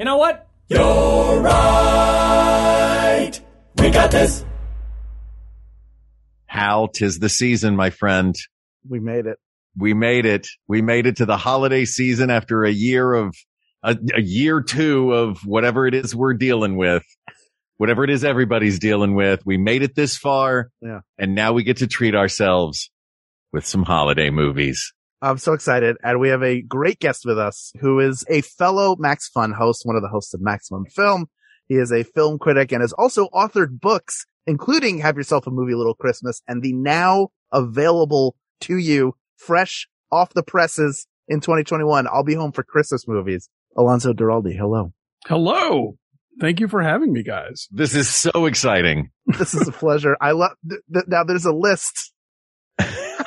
You know what? You're right. We got this. Hal, tis the season, my friend. We made it. We made it. We made it to the holiday season after a year of a, a year two of whatever it is we're dealing with. Whatever it is everybody's dealing with. We made it this far. Yeah. And now we get to treat ourselves with some holiday movies. I'm so excited. And we have a great guest with us who is a fellow Max Fun host, one of the hosts of Maximum Film. He is a film critic and has also authored books, including Have Yourself a Movie Little Christmas and the now available to you fresh off the presses in 2021. I'll be home for Christmas movies. Alonso Duralde. Hello. Hello. Thank you for having me, guys. This is so exciting. This is a pleasure. I love, th- th- now there's a list.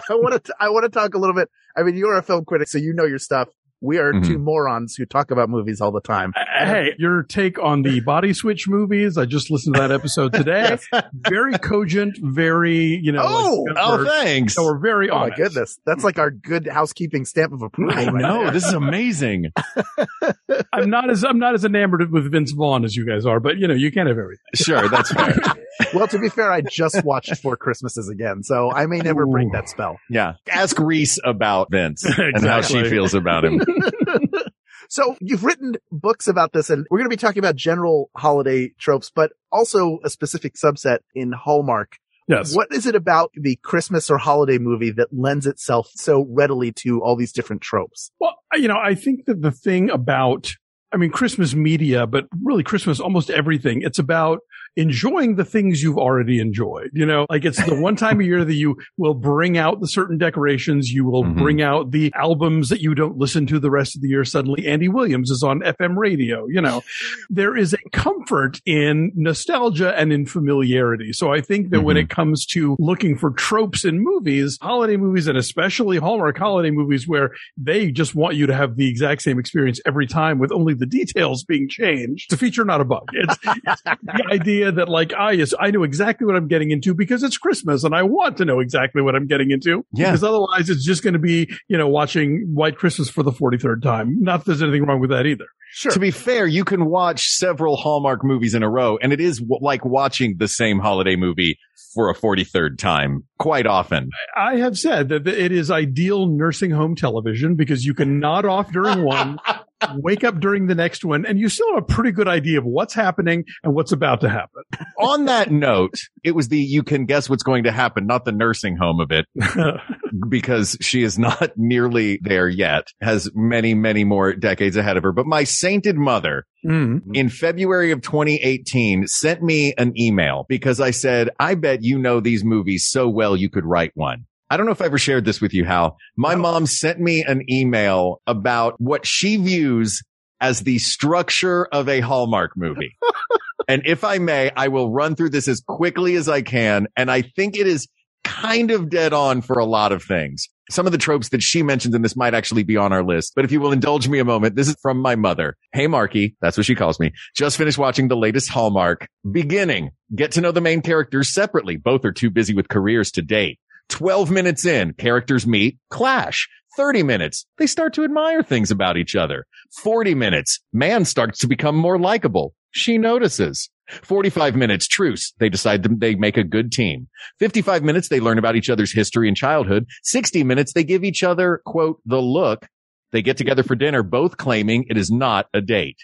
I want to, I want to talk a little bit. I mean, you're a film critic, so you know your stuff. We are Mhm. two morons who talk about movies all the time. Uh, Hey, your take on the body switch movies. I just listened to that episode today. Very cogent, very, you know, Oh, like, Oh, we're- thanks. so we're very Oh my goodness. That's like our good housekeeping stamp of approval. I right know. there. This is amazing. I'm not as, I'm not as enamored with Vince Vaughn as you guys are, but you know, you can't have everything. Sure. That's fair. Well, to be fair, I just watched Four Christmases again, so I may never break that spell. Yeah. Ask Reese about Vince and how she feels about him. So you've written books about this and we're going to be talking about general holiday tropes, but also a specific subset in Hallmark. Yes. What is it about the Christmas or holiday movie that lends itself so readily to all these different tropes? Well, you know, I think that the thing about, I mean, Christmas media, but really Christmas, almost everything, it's about enjoying the things you've already enjoyed. You know, like it's the one time a year that you will bring out the certain decorations. You will Mhm. bring out the albums that you don't listen to the rest of the year. Suddenly Andy Williams is on FM radio. You know, there is a comfort in nostalgia and in familiarity. So I think that when Mhm. it comes to looking for tropes in movies, holiday movies and especially Hallmark holiday movies where they just want you to have the exact same experience every time with only the details being changed. It's a feature, not a bug. It's, it's the idea that like, I yes, I know exactly what I'm getting into because it's Christmas and I want to know exactly what I'm getting into. Yeah. Because otherwise it's just going to be, you know, watching White Christmas for the 43rd time. Not that there's anything wrong with that either. Sure. To be fair, you can watch several Hallmark movies in a row, and it is w- like watching the same holiday movie for a 43rd time quite often. I have said that it is ideal nursing home television because you can nod off during one, wake up during the next one, and you still have a pretty good idea of what's happening and what's about to happen. On that note, it was the you can guess what's going to happen, not the nursing home of it, because she is not nearly there yet, has many, many more decades ahead of her. But my sainted mother Mm. in February of 2018 sent me an email because I said, I bet you know these movies so well you could write one. I don't know if I ever shared this with you, Hal. My mom sent me an email about what she views as the structure of a Hallmark movie. and if I may, I will run through this as quickly as I can. And I think it is kind of dead on for a lot of things. Some of the tropes that she mentions in this might actually be on our list, but if you will indulge me a moment, this is from my mother. Hey, Marky. That's what she calls me. Just finished watching the latest Hallmark beginning. Get to know the main characters separately. Both are too busy with careers to date. 12 minutes in, characters meet, clash. 30 minutes, they start to admire things about each other. 40 minutes, man starts to become more likable. She notices. 45 minutes, truce. They decide they make a good team. 55 minutes, they learn about each other's history and childhood. 60 minutes, they give each other, quote, the look. They get together for dinner, both claiming it is not a date.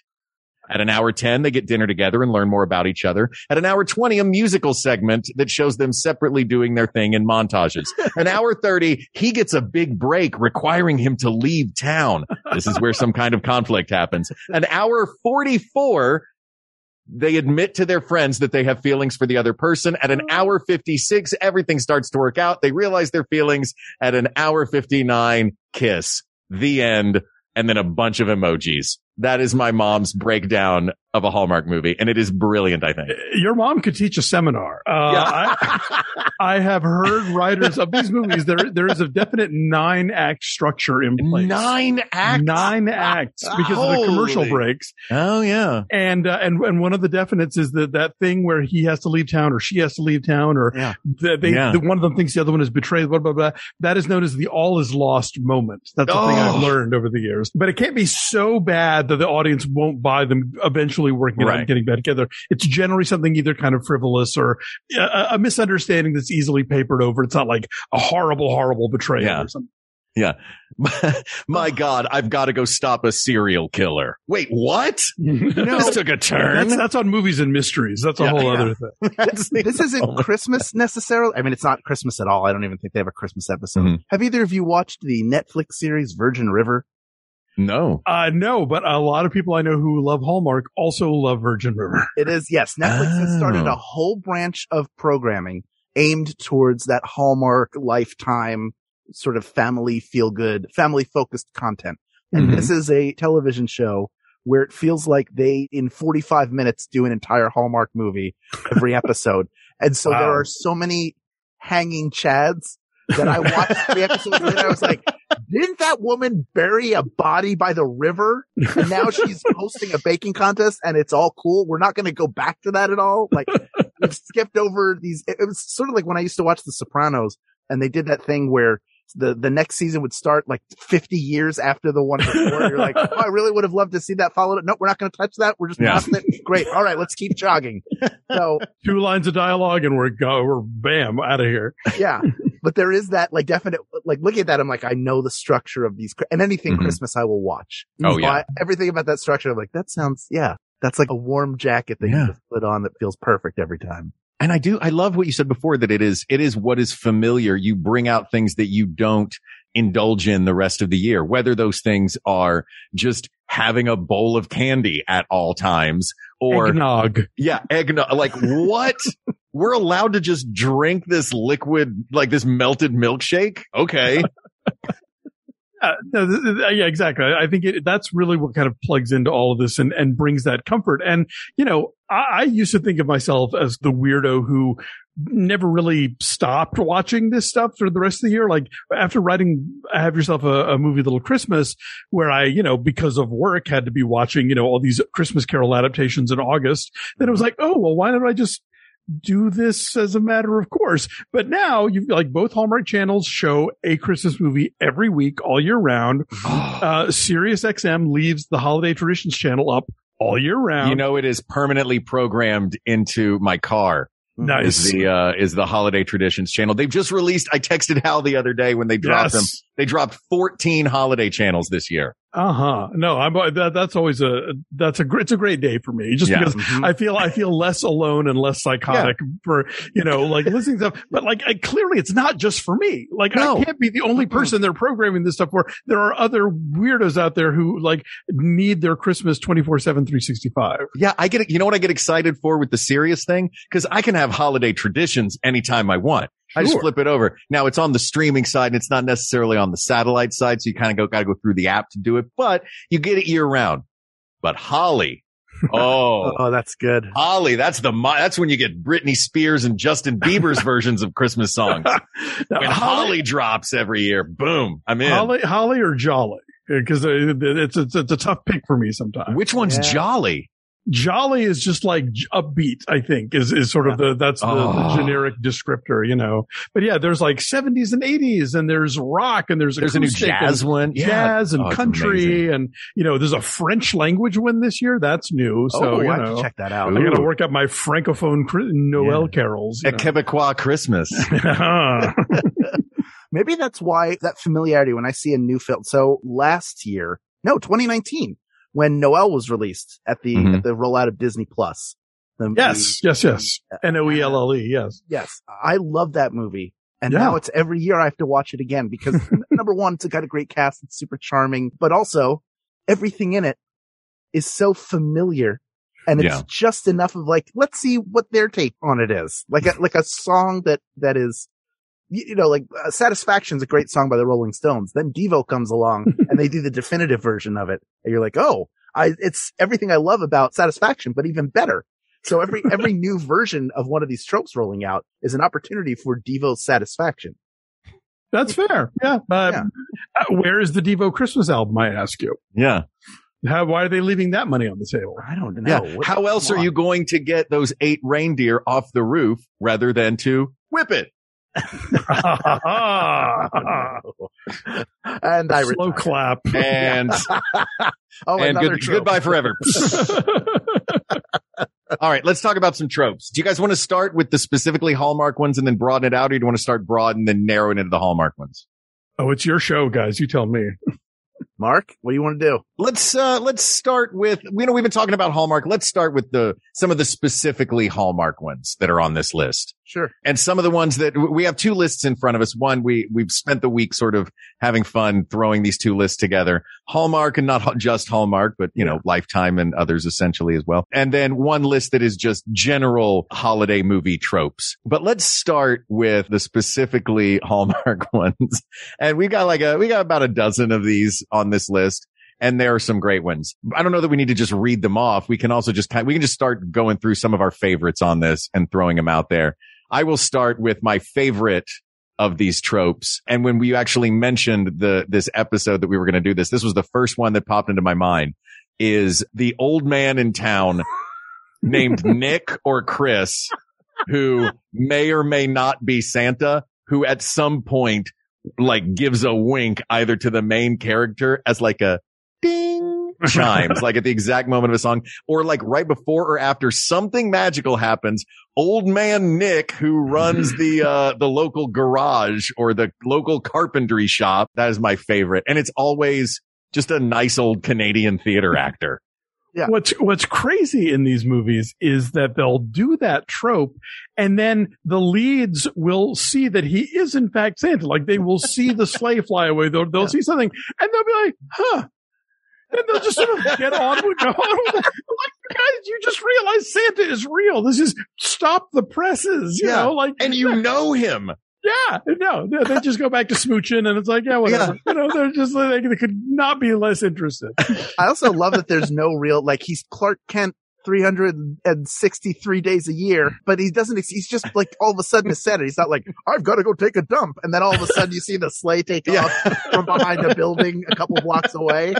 At an hour 10, they get dinner together and learn more about each other. At an hour 20, a musical segment that shows them separately doing their thing in montages. an hour 30, he gets a big break requiring him to leave town. This is where some kind of conflict happens. An hour 44, they admit to their friends that they have feelings for the other person. At an hour 56, everything starts to work out. They realize their feelings. At an hour 59, kiss. The end. And then a bunch of emojis. That is my mom's breakdown of a Hallmark movie, and it is brilliant. I think Your mom could teach a seminar. Uh, I, I have heard writers of these movies. There, there is a definite nine act structure in place. nine acts. Nine acts because of the commercial breaks. Oh yeah. And, uh, and, and one of the definites is that, that thing where he has to leave town or she has to leave town or Yeah. the, they, Yeah. the, one of them thinks the other one is betrayed, blah, blah, blah. That is known as the all is lost moment. That's the thing Oh. I've learned over the years. But it can't be so bad that the audience won't buy them eventually working it out Right. and getting back together. It's generally something either kind of frivolous or a, a misunderstanding that's easily papered over. It's not like a horrible, horrible betrayal Yeah. or something. Yeah. My God, I've got to go stop a serial killer. Wait, what? this took a turn. That's, that's on movies and mysteries. That's a Yeah. whole Yeah. other thing. That's- this isn't Christmas necessarily. I mean, it's not Christmas at all. I don't even think they have a Christmas episode. Mhm. Have either of you watched the Netflix series Virgin River? No. Uh, no, but a lot of people I know who love Hallmark also love Virgin River. It is, yes. Netflix has started Oh. a whole branch of programming aimed towards that Hallmark lifetime sort of family feel good, family focused content. And Mhm. this is a television show where it feels like they, in 45 minutes, do an entire Hallmark movie every episode. And so Wow. there are so many hanging chads that I watched the episode and I was like, didn't that woman bury a body by the river? And now she's hosting a baking contest and it's all cool. We're not going to go back to that at all. Like we've skipped over these. It was sort of like when I used to watch The Sopranos and they did that thing where the, the next season would start like 50 years after the one before. You're like, oh, I really would have loved to see that followed. up. No, we're not going to touch that. We're just Yeah. passing it. Great. All right. Let's keep jogging. So Two lines of dialogue and we're go, we're bam out of here. yeah, but there is that like definite, like looking at that, I'm like, I know the structure of these and anything Mhm. Christmas I will watch. Oh, So yeah. I- everything about that structure. I'm like, that sounds, yeah, that's like a warm jacket that Yeah. you just put on that feels perfect every time. And I do, I love what you said before that it is, it is what is familiar. You bring out things that you don't indulge in the rest of the year, whether those things are just having a bowl of candy at all times or Eggnog. yeah, eggnog. Like what? We're allowed to just drink this liquid, like this melted milkshake. Okay. Uh, yeah, exactly. I I think it, that's really what kind of plugs into all of this and, and brings that comfort. And, you know, I, I used to think of myself as the weirdo who never really stopped watching this stuff for the rest of the year. Like after writing Have Yourself a, a Movie Little Christmas, where I, you know, because of work had to be watching, you know, all these Christmas Carol adaptations in August, then it was like, oh, well, why don't I just do this as a matter of course. But now you've like both Hallmark channels show a Christmas movie every week all year round. Uh, Sirius XM leaves the holiday traditions channel up all year round. you know, it is permanently programmed into my car. nice. Is the, uh, is the holiday traditions channel. They've just released, I texted Hal the other day when they dropped them. They dropped 14 holiday channels this year. Uh huh. No, I'm that. That's always a that's a great. It's a great day for me, just Yeah. because Mhm. I feel I feel less alone and less psychotic for you know like listening to stuff. But like I, clearly, it's not just for me. Like No. I can't be the only person they're programming this stuff for. There are other weirdos out there who like need their Christmas 24 seven 365. Yeah, I get it. You know what I get excited for with the Sirius thing? Cause I can have holiday traditions anytime I want. I just flip it over. Now it's on the streaming side and it's not necessarily on the satellite side. So you kind of go, got to go through the app to do it, but you get it year round. But Holly. Oh, Oh, that's good. Holly. That's the, that's when you get Britney Spears and Justin Bieber's versions of Christmas songs. Now, When Holly drops every year, boom, I'm in. Holly, Holly or Jolly? Because uh, it's, it's it's a tough pick for me sometimes. Which one's Yeah. Jolly? Jolly is just like upbeat, I think, is, is sort of the, that's the, Oh. the ah. generic descriptor, you know. But yeah, there's like 70s and 80s and there's rock and there's There's a new jazz and one. Yeah. jazz and Oh, country and, you know, there's a French language one this year. That's new. So, oh, you I have know, to check that out. I got to work up my Francophone Noel Yeah. carols. you A Quebecois Christmas. Maybe that's why that familiarity when I see a new film. So last year, no, 2019, when Noelle was released at the, Mhm. at the rollout of Disney Plus. The- yes, yes, yes. the- N O E L L E. Yes. Yes. I love that movie. And Yeah. now it's every year I have to watch it again because number one, it's got a great cast. It's super charming, but also everything in it is so familiar. And it's Yeah. just enough of like, let's see what their take on it is. Like a, like a song that, that is, you, you know, like uh, Satisfaction's a great song by the Rolling Stones. Then Devo comes along and they do the definitive version of it. And you're like, oh, I, it's everything I love about satisfaction, but even better. So every, every new version of one of these tropes rolling out is an opportunity for Devo's satisfaction. That's fair. Yeah. Uh, Yeah. where is the Devo Christmas album? I ask you. Yeah. How, why are they leaving that money on the table? I don't know. Yeah. What- How else are on. you going to get those eight reindeer off the roof rather than to whip it? and I Slow retire. clap. And, Oh, and another good, goodbye forever. All right. Let's talk about some tropes. Do you guys want to start with the specifically Hallmark ones and then broaden it out or do you want to start broad and then narrow it into the Hallmark ones? oh, it's your show, guys. You tell me. Mark, what do you want to do? Let's uh let's start with you know we've been talking about Hallmark. Let's start with the some of the specifically Hallmark ones that are on this list. Sure. And some of the ones that we have two lists in front of us. One, we, we've spent the week sort of having fun throwing these two lists together. Hallmark and not just Hallmark, but you know, Lifetime and others essentially as well. And then one list that is just general holiday movie tropes. But let's start with the specifically Hallmark ones. And we got like a, we got about a dozen of these on this list. And there are some great ones. I don't know that we need to just read them off. We can also just kind we can just start going through some of our favorites on this and throwing them out there. I will start with my favorite of these tropes. And when we actually mentioned the, this episode that we were going to do this, this was the first one that popped into my mind is the old man in town named Nick or Chris who may or may not be Santa who at some point like gives a wink either to the main character as like a ding chimes like at the exact moment of a song or like right before or after something magical happens old man nick who runs the uh the local garage or the local carpentry shop that is my favorite and it's always just a nice old canadian theater actor Yeah. What's what's crazy in these movies is that they'll do that trope and then the leads will see that he is in fact Santa. Like they will see the sleigh fly away. They'll they'll see something and they'll be like, huh. And they'll just sort of get on with, go on with it. Like, guys, you just realize Santa is real. This is stop the presses, you Yeah. know, like and you know him yeah, no, no, they just go back to smooching and it's like, yeah, whatever. You know, they're just like, they could not be less interested. I also love that there's no real, like he's Clark Kent 363 days a year, but he doesn't, he's just like all of a sudden is Santa. He's not like, I've got to go take a dump. And then all of a sudden you see the sleigh take Yeah. off from behind a building a couple blocks away.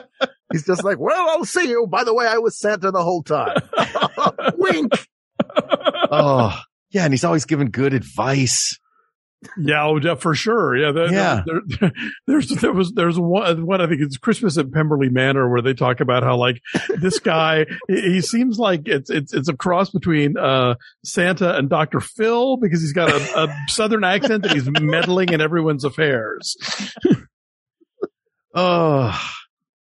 He's just like, well, I'll see you. By the way, I was Santa the whole time. Wink. oh yeah and he's always giving good advice Yeah, oh, for sure. Yeah, there, Yeah. there- there- there's there was there's one one I think it's Christmas at Pemberley Manor where they talk about how like this guy he, he seems like it's it's it's a cross between uh Santa and Dr. Phil because he's got a, a southern accent and he's meddling in everyone's affairs. Oh,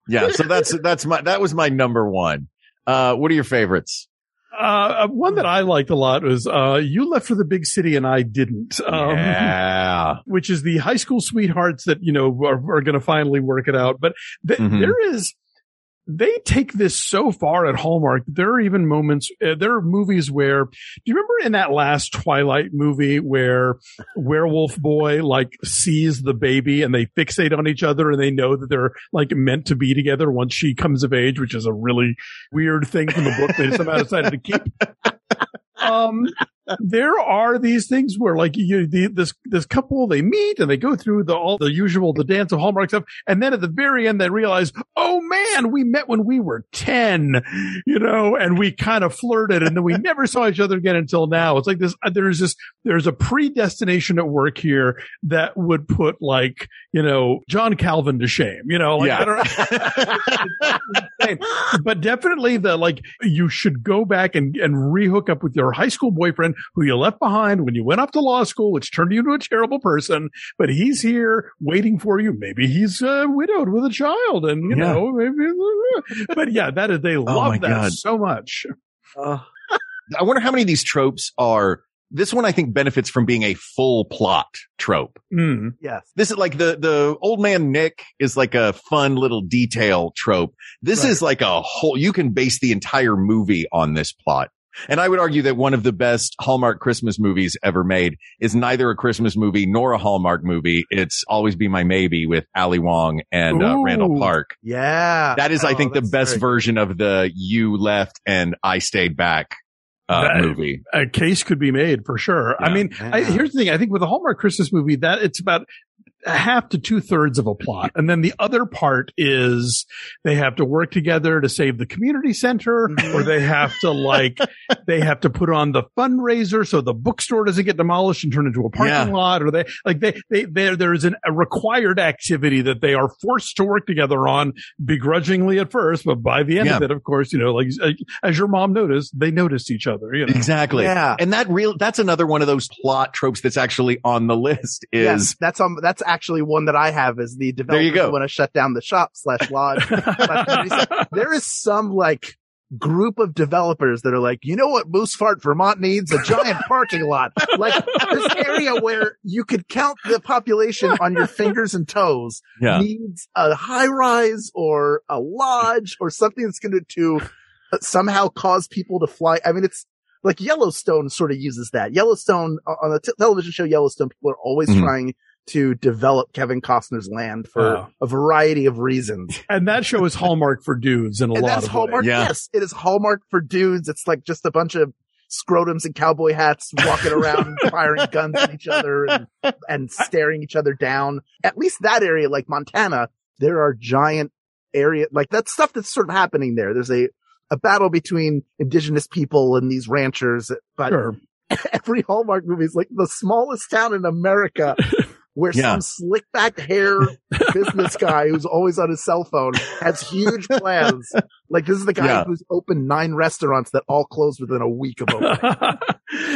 yeah. So that's, that's my, that was my number one. Uh, what are your favorites? Uh, one that I liked a lot was uh you left for the big city and I didn't. Um, yeah. which is the high school sweethearts that you know are, are going to finally work it out. But th- Mhm. there is, they take this so far at Hallmark. There are even moments. Uh, there are movies where. Do you remember in that last Twilight movie where Werewolf Boy like sees the baby and they fixate on each other and they know that they're like meant to be together once she comes of age, which is a really weird thing from the book they somehow decided to keep. Um, there are these things where like you, the, this, this couple, they meet and they go through the, all the usual, the dance of Hallmark stuff. And then at the very end, they realize, oh man, we met when we were 10, you know, and we kind of flirted and then we never saw each other again until now. It's like this, uh, there's this, there's a predestination at work here that would put like, you know, John Calvin to shame, you know, like, I don't insane. but definitely the like you should go back and and rehook up with your high school boyfriend who you left behind when you went off to law school, which turned you into a terrible person. But he's here waiting for you. Maybe he's uh, widowed with a child, and you Yeah. know, maybe. But yeah, that is they my love that God. so much. Uh, I wonder how many of these tropes are, this one I think benefits from being a full plot trope. Mm. yes. This is like the, the old man Nick is like a fun little detail trope. This Right. is like a whole, you can base the entire movie on this plot. And I would argue that one of the best Hallmark Christmas movies ever made is neither a Christmas movie nor a Hallmark movie. It's Always Be My Maybe with Ali Wong and uh, Ooh. Randall Park. Yeah. That is, I Oh, think, the best very- version of the you left and I stayed back uh, That- movie. A case could be made for sure. I Yeah. mean, I, here's the thing. I think with a Hallmark Christmas movie, that it's about half to two thirds of a plot. And then the other part is they have to work together to save the community center Mhm. or they have to like, they have to put on the fundraiser so the bookstore doesn't get demolished and turn into a parking Yeah. lot or they, like they, they, there, there is an, a required activity that they are forced to work together on begrudgingly at first, but by the end of it, of course, you know, like as your mom noticed, they noticed each other, you know. Exactly. Yeah. And that real, that's another one of those plot tropes that's actually on the list is Yes, that's um, that's actually one that I have is the There you developers go. want to shut down the shop slash lodge. there is some like group of developers that are like, you know what Moose Fart Vermont needs? A giant parking lot. Like this area where you could count the population on your fingers and toes yeah. needs a high rise or a lodge or something that's going to, to uh, somehow cause people to fly. I mean, it's like Yellowstone sort of uses that. Yellowstone on the t- television show Yellowstone, people are always Mhm. trying to develop Kevin Costner's land for Oh. a variety of reasons. And that show is Hallmark for dudes in a and lot that's of Hallmark. ways. Yeah. Yes, it is Hallmark for dudes. It's like just a bunch of scrotums and cowboy hats walking around firing guns at each other and, and staring each other down. At least that area, like Montana, there are giant area, like that stuff that's sort of happening there. There's a, a battle between indigenous people and these ranchers, but Sure. every Hallmark movie is like the smallest town in America where Yeah. some slick back hair business guy who's always on his cell phone has huge plans. Like this is the guy Yeah. who's opened nine restaurants that all closed within a week of opening.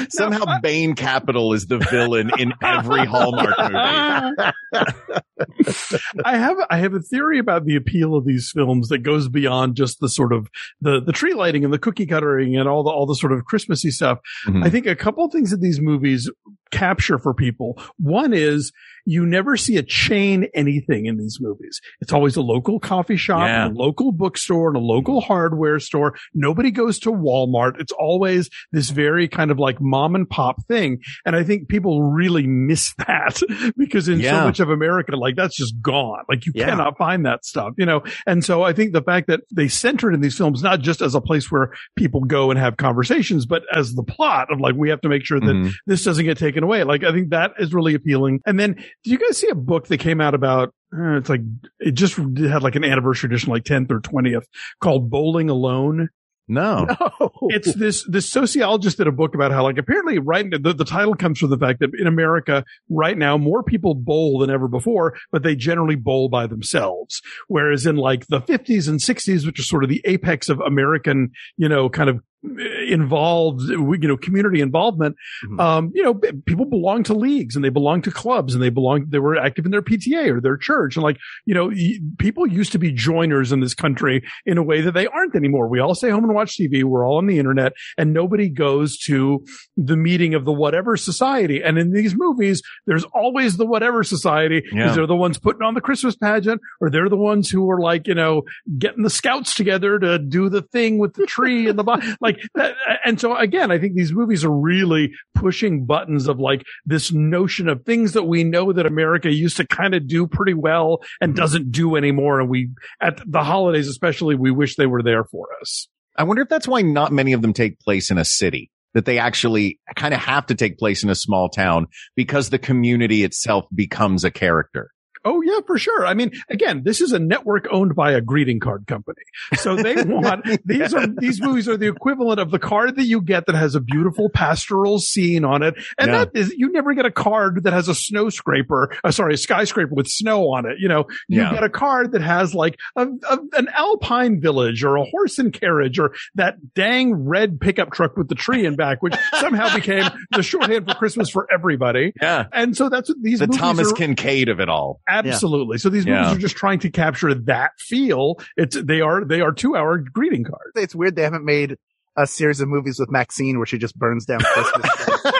Somehow Bain Capital is the villain in every Hallmark movie. I have I have a theory about the appeal of these films that goes beyond just the sort of the the tree lighting and the cookie cuttering and all the all the sort of Christmassy stuff. Mhm. I think a couple of things that these movies capture for people. One is you never see a chain anything in these movies. It's always a local coffee shop, Yeah. and a local bookstore, and a local hardware store. Nobody goes to Walmart. It's always this very kind of like mom and pop thing. And I think people really miss that because in so much of America, like that's just gone. Like you Yeah. cannot find that stuff, you know? And so I think the fact that they center it in these films, not just as a place where people go and have conversations, but as the plot of like, we have to make sure that Mhm. this doesn't get taken away. Like, I think that is really appealing. And then, did you guys see a book that came out about, it's like, it just had like an anniversary edition, like 10th or 20th called Bowling Alone. No. No. It's this, this sociologist did a book about how like apparently right, the, the title comes from the fact that in America right now, more people bowl than ever before, but they generally bowl by themselves. Whereas in like the 50s and 60s, which are sort of the apex of American, you know, kind of uh, involved, you know, community involvement, Mhm. um, you know, people belong to leagues and they belong to clubs and they belong, they were active in their PTA or their church. And like, you know, people used to be joiners in this country in a way that they aren't anymore. We all stay home and watch TV. We're all on the internet and nobody goes to the meeting of the whatever society. And in these movies, there's always the whatever society because Yeah. they're the ones putting on the Christmas pageant or they're the ones who are like, you know, getting the scouts together to do the thing with the tree and the, bo- like. Uh, uh, and so again, I think these movies are really pushing buttons of like this notion of things that we know that America used to kind of do pretty well and mm-hmm. doesn't do anymore. And we, at the holidays, especially, we wish they were there for us. I wonder if that's why not many of them take place in a city. That they actually kind of have to take place in a small town because the community itself becomes a character. Oh yeah, for sure. I mean, again, this is a network owned by a greeting card company. So they want these are these movies are the equivalent of the card that you get that has a beautiful pastoral scene on it. And Yeah. that is you never get a card that has a snow scraper, uh, sorry, a skyscraper with snow on it. You know, you Yeah. get a card that has like a, a an alpine village or a horse and carriage or that dang red pickup truck with the tree in back, which somehow became the shorthand for Christmas for everybody. Yeah. And so that's what these The Thomas are, Kinkade of it all. Absolutely. So these movies Yeah. are just trying to capture that feel. It's they are they are two hour greeting cards. It's weird they haven't made a series of movies with Maxine where she just burns down Christmas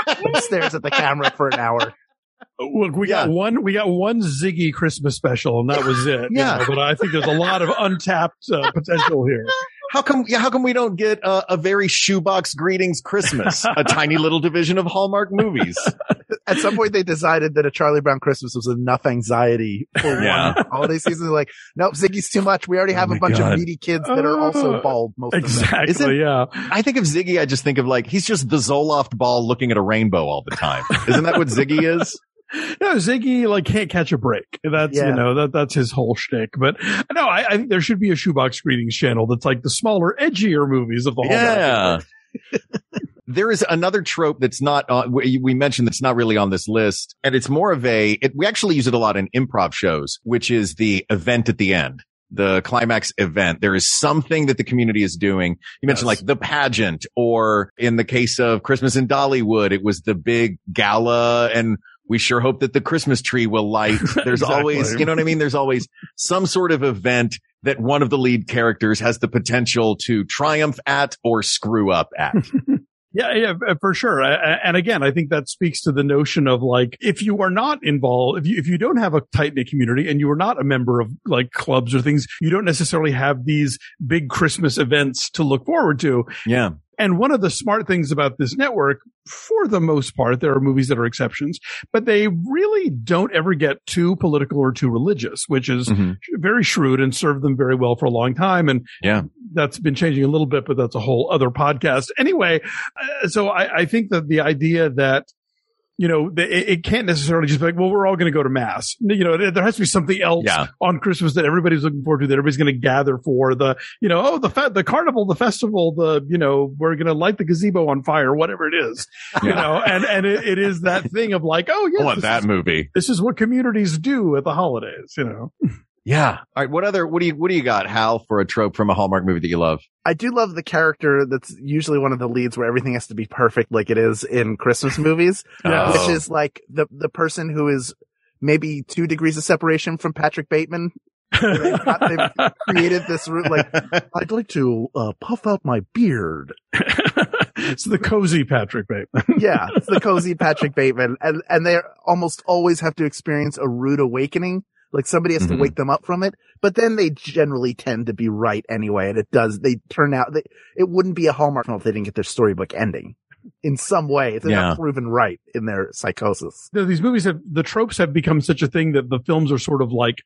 and stares at the camera for an hour. Look, we got one we got one Ziggy Christmas special, and that was it. you Yeah. know, but I think there's a lot of untapped uh, potential here. How come? Yeah, how come we don't get a, a very shoebox greetings Christmas, a tiny little division of Hallmark movies? At some point, they decided that a Charlie Brown Christmas was enough anxiety for Yeah. one holiday season. They're like, nope, Ziggy's too much. We already have Oh a bunch God. of needy kids that are also Uh, bald. Most of them. Exactly. Yeah. I think of Ziggy, I just think of like he's just the Zoloft ball looking at a rainbow all the time. Isn't that what Ziggy is? No, Ziggy like can't catch a break. That's Yeah. you know that that's his whole shtick. But no, I, I think there should be a shoebox greetings channel that's like the smaller, edgier movies of the whole. Yeah. there is another trope that's not on, we we mentioned that's not really on this list. And it's more of a, it, we actually use it a lot in improv shows, which is the event at the end. The climax event. There is something that the community is doing. You mentioned Yes. like the pageant or in the case of Christmas in Dollywood, it was the big gala and we sure hope that the Christmas tree will light. There's Exactly. always, you know what I mean? There's always some sort of event that one of the lead characters has the potential to triumph at or screw up at. Yeah, yeah, uh, for sure. And again, I think that speaks to the notion of like, if you are not involved, if you, if you don't have a tight knit community and you are not a member of like clubs or things, you don't necessarily have these big Christmas events to look forward to. yeah. And one of the smart things about this network, for the most part, there are movies that are exceptions, but they really don't ever get too political or too religious, which is Mhm. very shrewd and served them very well for a long time. And Yeah. that's been changing a little bit, but that's a whole other podcast. Anyway, uh, so I, I think that the idea that you know, it, it can't necessarily just be like, well, we're all going to go to mass. You know, there has to be something else Yeah. on Christmas that everybody's looking forward to, that everybody's going to gather for the, you know, oh, the fe- the carnival, the festival, the, you know, we're going to light the gazebo on fire, whatever it is, you know, and, and it, it is that thing of like, oh, I want that is, movie. this is what communities do at the holidays, you know. Yeah. All right. What other, what do you, what do you got, Hal, for a trope from a Hallmark movie that you love? I do love the character that's usually one of the leads where everything has to be perfect like it is in Christmas movies, Yeah. which is like the, the person who is maybe two degrees of separation from Patrick Bateman. They've, got, they've created this route like, I'd like to uh, puff out my beard. it's the cozy Patrick Bateman. Yeah, it's the cozy Patrick Bateman. And, and they almost always have to experience a rude awakening. Like somebody has Mhm. to wake them up from it, but then they generally tend to be right anyway. And it does, they turn out that it wouldn't be a Hallmark film if they didn't get their storybook ending in some way. They're Yeah. not proven right in their psychosis. No, these movies have the tropes have become such a thing that the films are sort of like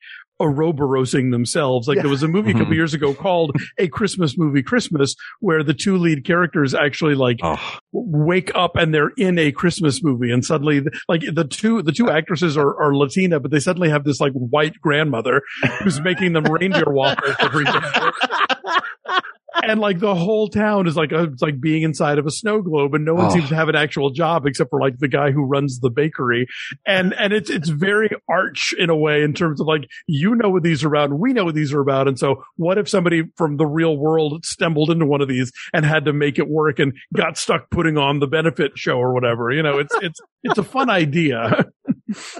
Ouroborosing themselves. Like Yeah. there was a movie a couple years ago mm-hmm. called A Christmas Movie Christmas, where the two lead characters actually like Oh, wake up and they're in a Christmas movie, and suddenly like the two the two actresses are, are Latina, but they suddenly have this like white grandmother who's making them reindeer walkers every day. And like the whole town is like uh, it's like being inside of a snow globe, and no one Oh. seems to have an actual job except for like the guy who runs the bakery. And and it's it's very arch in a way in terms of like you know what these are about, we know what these are about, and so what if somebody from the real world stumbled into one of these and had to make it work and got stuck putting on the benefit show or whatever? You know, it's it's it's a fun idea.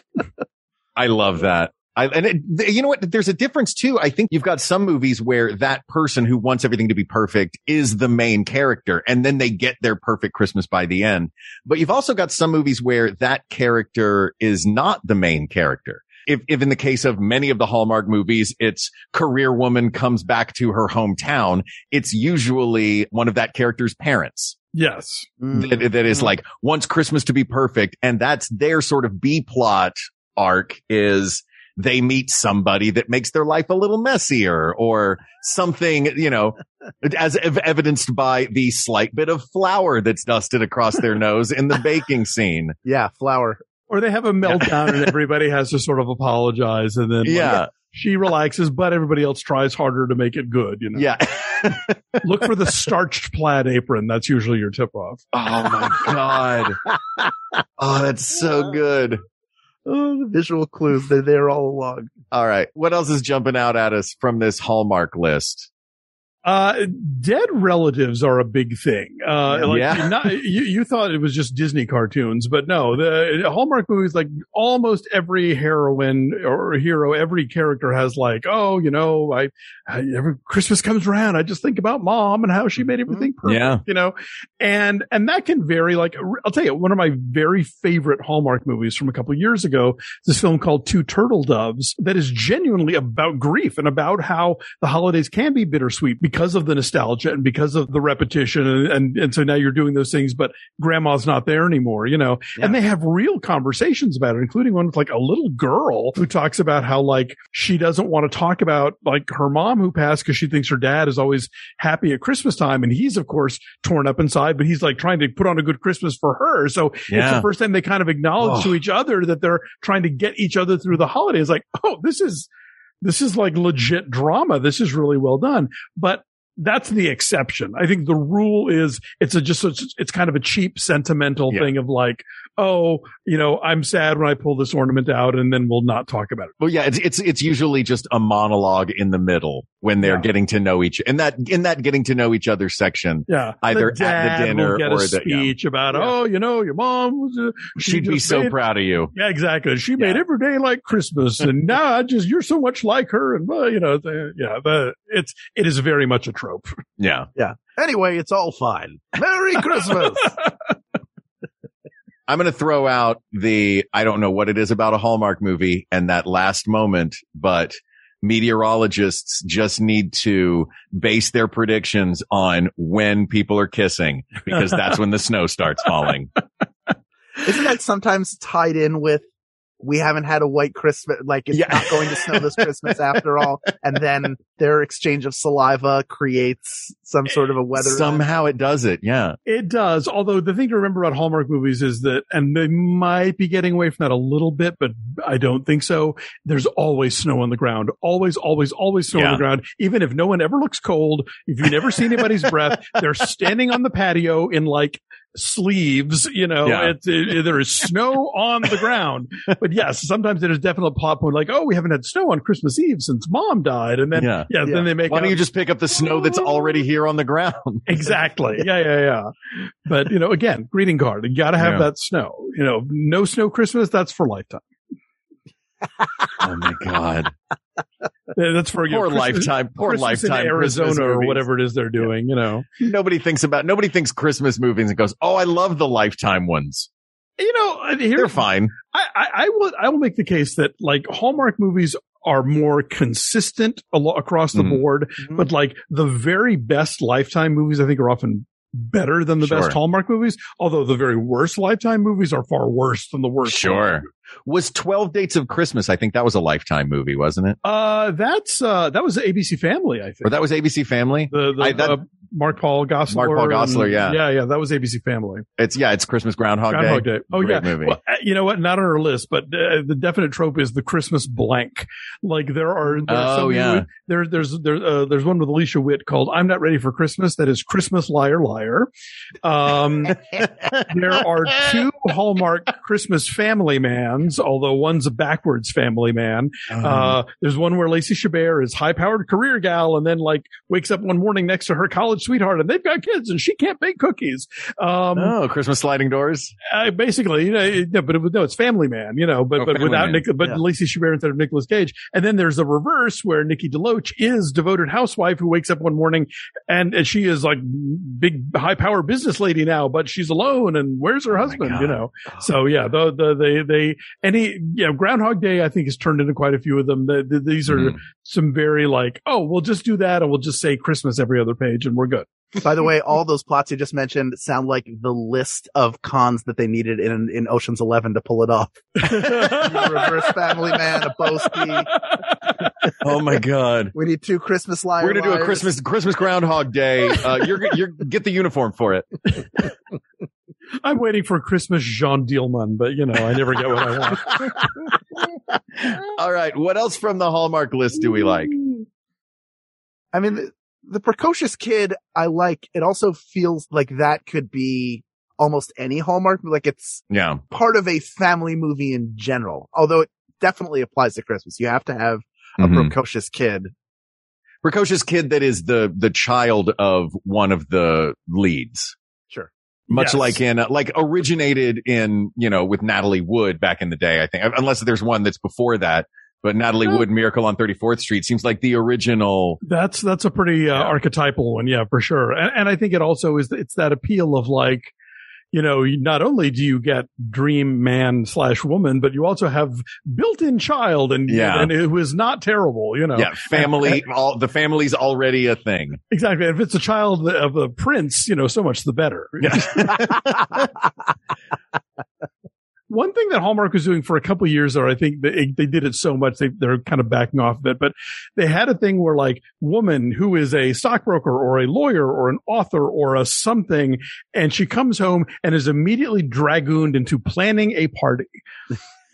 I love that. I, and it, you know what? There's a difference too. I think you've got some movies where that person who wants everything to be perfect is the main character and then they get their perfect Christmas by the end. But you've also got some movies where that character is not the main character. If, if in the case of many of the Hallmark movies, it's career woman comes back to her hometown, it's usually one of that character's parents yes. that, that is mm. like wants Christmas to be perfect. And that's their sort of B plot arc is they meet somebody that makes their life a little messier or something, you know, as ev- evidenced by the slight bit of flour that's dusted across their nose in the baking scene. Yeah, flour. Or they have a meltdown and everybody has to sort of apologize and then like, Yeah. she relaxes, but everybody else tries harder to make it good. You know, Yeah. look for the starched plaid apron. That's usually your tip off. oh my God. Oh, that's so good. Oh, the visual clues. They're there all along. All right. What else is jumping out at us from this Hallmark list? Uh, dead relatives are a big thing. Uh, like Yeah. not, you, you thought it was just Disney cartoons, but no, the Hallmark movies, like almost every heroine or hero, every character has like, oh, you know, I, I every Christmas comes around, I just think about mom and how she made everything perfect, Yeah. you know, and, and that can vary. Like, I'll tell you, one of my very favorite Hallmark movies from a couple of years ago, this film called Two Turtle Doves that is genuinely about grief and about how the holidays can be bittersweet because because of the nostalgia and because of the repetition. And, and, and so now you're doing those things, but grandma's not there anymore, you know, Yeah. and they have real conversations about it, including one with like a little girl who talks about how like she doesn't want to talk about like her mom who passed because she thinks her dad is always happy at Christmas time. And he's of course torn up inside, but he's like trying to put on a good Christmas for her. So it's the first time they kind of acknowledge Oh. to each other that they're trying to get each other through the holidays. Like, oh, this is, this is like legit drama. This is really well done. But that's the exception. I think the rule is it's a just, it's, it's kind of a cheap sentimental Yeah. thing of like, oh, you know, I'm sad when I pull this ornament out and then we'll not talk about it. Well, yeah, it's, it's, it's usually just a monologue in the middle when they're Yeah. getting to know each, in that, in that getting to know each other section. Yeah. Either The at the dinner get or a the- yeah. speech about, Yeah. oh, you know, your mom was, uh, she She'd be so made- proud of you. Yeah, exactly. She made every day like Christmas, and now I just you're so much like her, and well, you know, the, yeah, the, it's it is very much a trope. Yeah. Yeah. Anyway, it's all fine. Merry Christmas. I'm going to throw out the, I don't know what it is about a Hallmark movie and that last moment, but meteorologists just need to base their predictions on when people are kissing because that's when the snow starts falling. Isn't that sometimes tied in with we haven't had a white Christmas, like it's Yeah. not going to snow this Christmas after all, and then their exchange of saliva creates some sort of a weather. event? Somehow it does it. Yeah. It does. Although the thing to remember about Hallmark movies is that, and they might be getting away from that a little bit, but I don't think so. There's always snow on the ground. Always, always, always snow on the ground. Even if no one ever looks cold, if you never see anybody's breath, they're standing on the patio in like sleeves, you know, Yeah. it, it- there is snow on the ground. But yes, sometimes there's definitely a plot point like, oh, we haven't had snow on Christmas Eve since mom died. And then, Yeah. yeah, Yeah. then they make Why don't out- you just pick up the snow that's already here on the ground? Exactly. Yeah, yeah, yeah. But you know, again, greeting card. You got to have Yeah. that snow. You know, no snow Christmas. That's for lifetime. Oh my God. Yeah, That's for Poor Christmas- lifetime, poor Christmas lifetime Arizona Christmas or whatever it is they're doing. You know, Nobody thinks about, nobody thinks Christmas movies and goes, Oh, I love the lifetime ones. you know. uh, They're Here, fine. I, I, I will. I will make the case that like Hallmark movies are more consistent across the Mhm. board, Mhm. but like the very best Lifetime movies, I think are often better than the Sure. best Hallmark movies. Although the very worst Lifetime movies are far worse than the worst. Sure. Was 12 Dates of Christmas. I think that was a lifetime movie, wasn't it? Uh, that's uh, that was ABC Family, I think. Or that was ABC Family? the the I- that- uh, Mark Paul Gosselaar. Mark Paul Gosselaar, yeah. yeah, yeah. That was ABC Family. It's, yeah, it's Christmas Groundhog, Groundhog Day. Day. Oh Great yeah. movie. Well, uh, you know what? Not on our list, but uh, the definite trope is the Christmas blank. Like there are. There are Oh, so many- yeah. There, there's there, uh, there's one with Alicia Witt called "I'm Not Ready for Christmas." That is Christmas Liar Liar. Um, there are two Hallmark Christmas Family Mans, although one's a backwards Family Man. Uh-huh. Uh, there's one where Lacey Chabert is high powered career gal and then like wakes up one morning next to her college sweetheart and they've got kids and she can't bake cookies. Um, oh, Christmas sliding doors. uh, basically, you know, it- no, but it, no, it's Family Man, you know, but, Oh, but Family without Man. Nick, but Yeah. Lacey Chabert instead of Nicolas Cage. And then there's the reverse where Nikki DeLoach is devoted housewife who wakes up one morning and, and she is like big high power business lady now, but she's alone and where's her Oh husband, you know? So yeah, the, the, they, they, any, you know, Groundhog Day, I think has turned into quite a few of them. The, the, these are Mhm. some very like, oh, we'll just do that and we'll just say Christmas every other page and we're good. By the way, all those plots you just mentioned sound like the list of cons that they needed in in Ocean's Eleven to pull it off. a reverse family man, a Boesky. Oh my God. We need two Christmas liars. We're going to do a Christmas, Christmas Groundhog Day. Uh, you're, you're, get the uniform for it. I'm waiting for Christmas Jeanne Dielman, but you know, I never get what I want. All right. What else from the Hallmark list do we like? I mean, the, the precocious kid, I like. It also feels like that could be almost any Hallmark, like it's Yeah. part of a family movie in general. Although it definitely applies to Christmas. You have to have a Mhm. precocious kid. Precocious kid that is the, the child of one of the leads. Sure. Much Yes. like in, uh, like originated in, you know, with Natalie Wood back in the day, I think, unless there's one that's before that. But Natalie Wood, Miracle on 34th Street seems like the original. That's that's a pretty uh, Yeah. archetypal one, yeah, for sure. And, and I think it also is it's that appeal of like, you know, not only do you get dream man slash woman, but you also have built-in child and, Yeah. and it was not terrible, you know. Yeah, family. all the family's already a thing. Exactly. If it's a child of a prince, you know, so much the better. One thing that Hallmark was doing for a couple years, or I think they, they did it so much, they, they're kind of backing off of it, but they had a thing where like woman who is a stockbroker or a lawyer or an author or a something, and she comes home and is immediately dragooned into planning a party.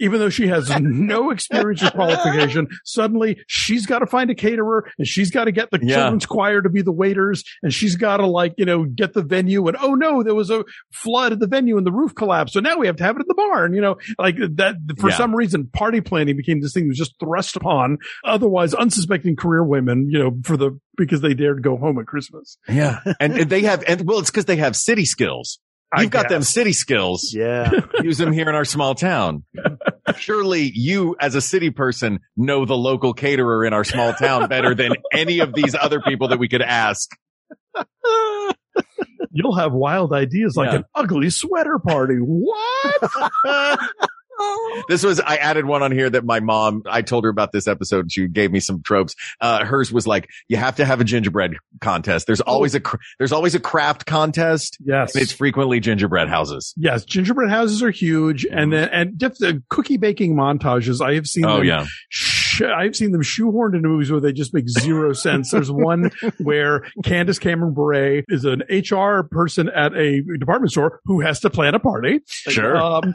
Even though she has no experience or qualification, suddenly she's got to find a caterer and she's got to get the Yeah. children's choir to be the waiters and she's got to like, you know, get the venue and oh no, there was a flood at the venue and the roof collapsed. So now we have to have it in the barn, you know, like that for Yeah. some reason party planning became this thing that was just thrust upon otherwise unsuspecting career women, you know, for the, because they dared go home at Christmas. Yeah, and, and they have, and well, it's because they have city skills. I You've got them city skills. Yeah. Use them here in our small town. Surely you, as a city person, know the local caterer in our small town better than any of these other people that we could ask. You'll have wild ideas like Yeah. an ugly sweater party. What? This was, I added one on here that my mom, I told her about this episode and she gave me some tropes. Uh, hers was like, you have to have a gingerbread contest. There's always a, there's always a craft contest. yes. And it's frequently gingerbread houses. Yes, gingerbread houses are huge, and then and just the cookie baking montages. I have seen. Oh them yeah. sh- I've seen them shoehorned into movies where they just make zero sense. There's one where Candace Cameron Bure is an HR person at a department store who has to plan a party. Sure. Um,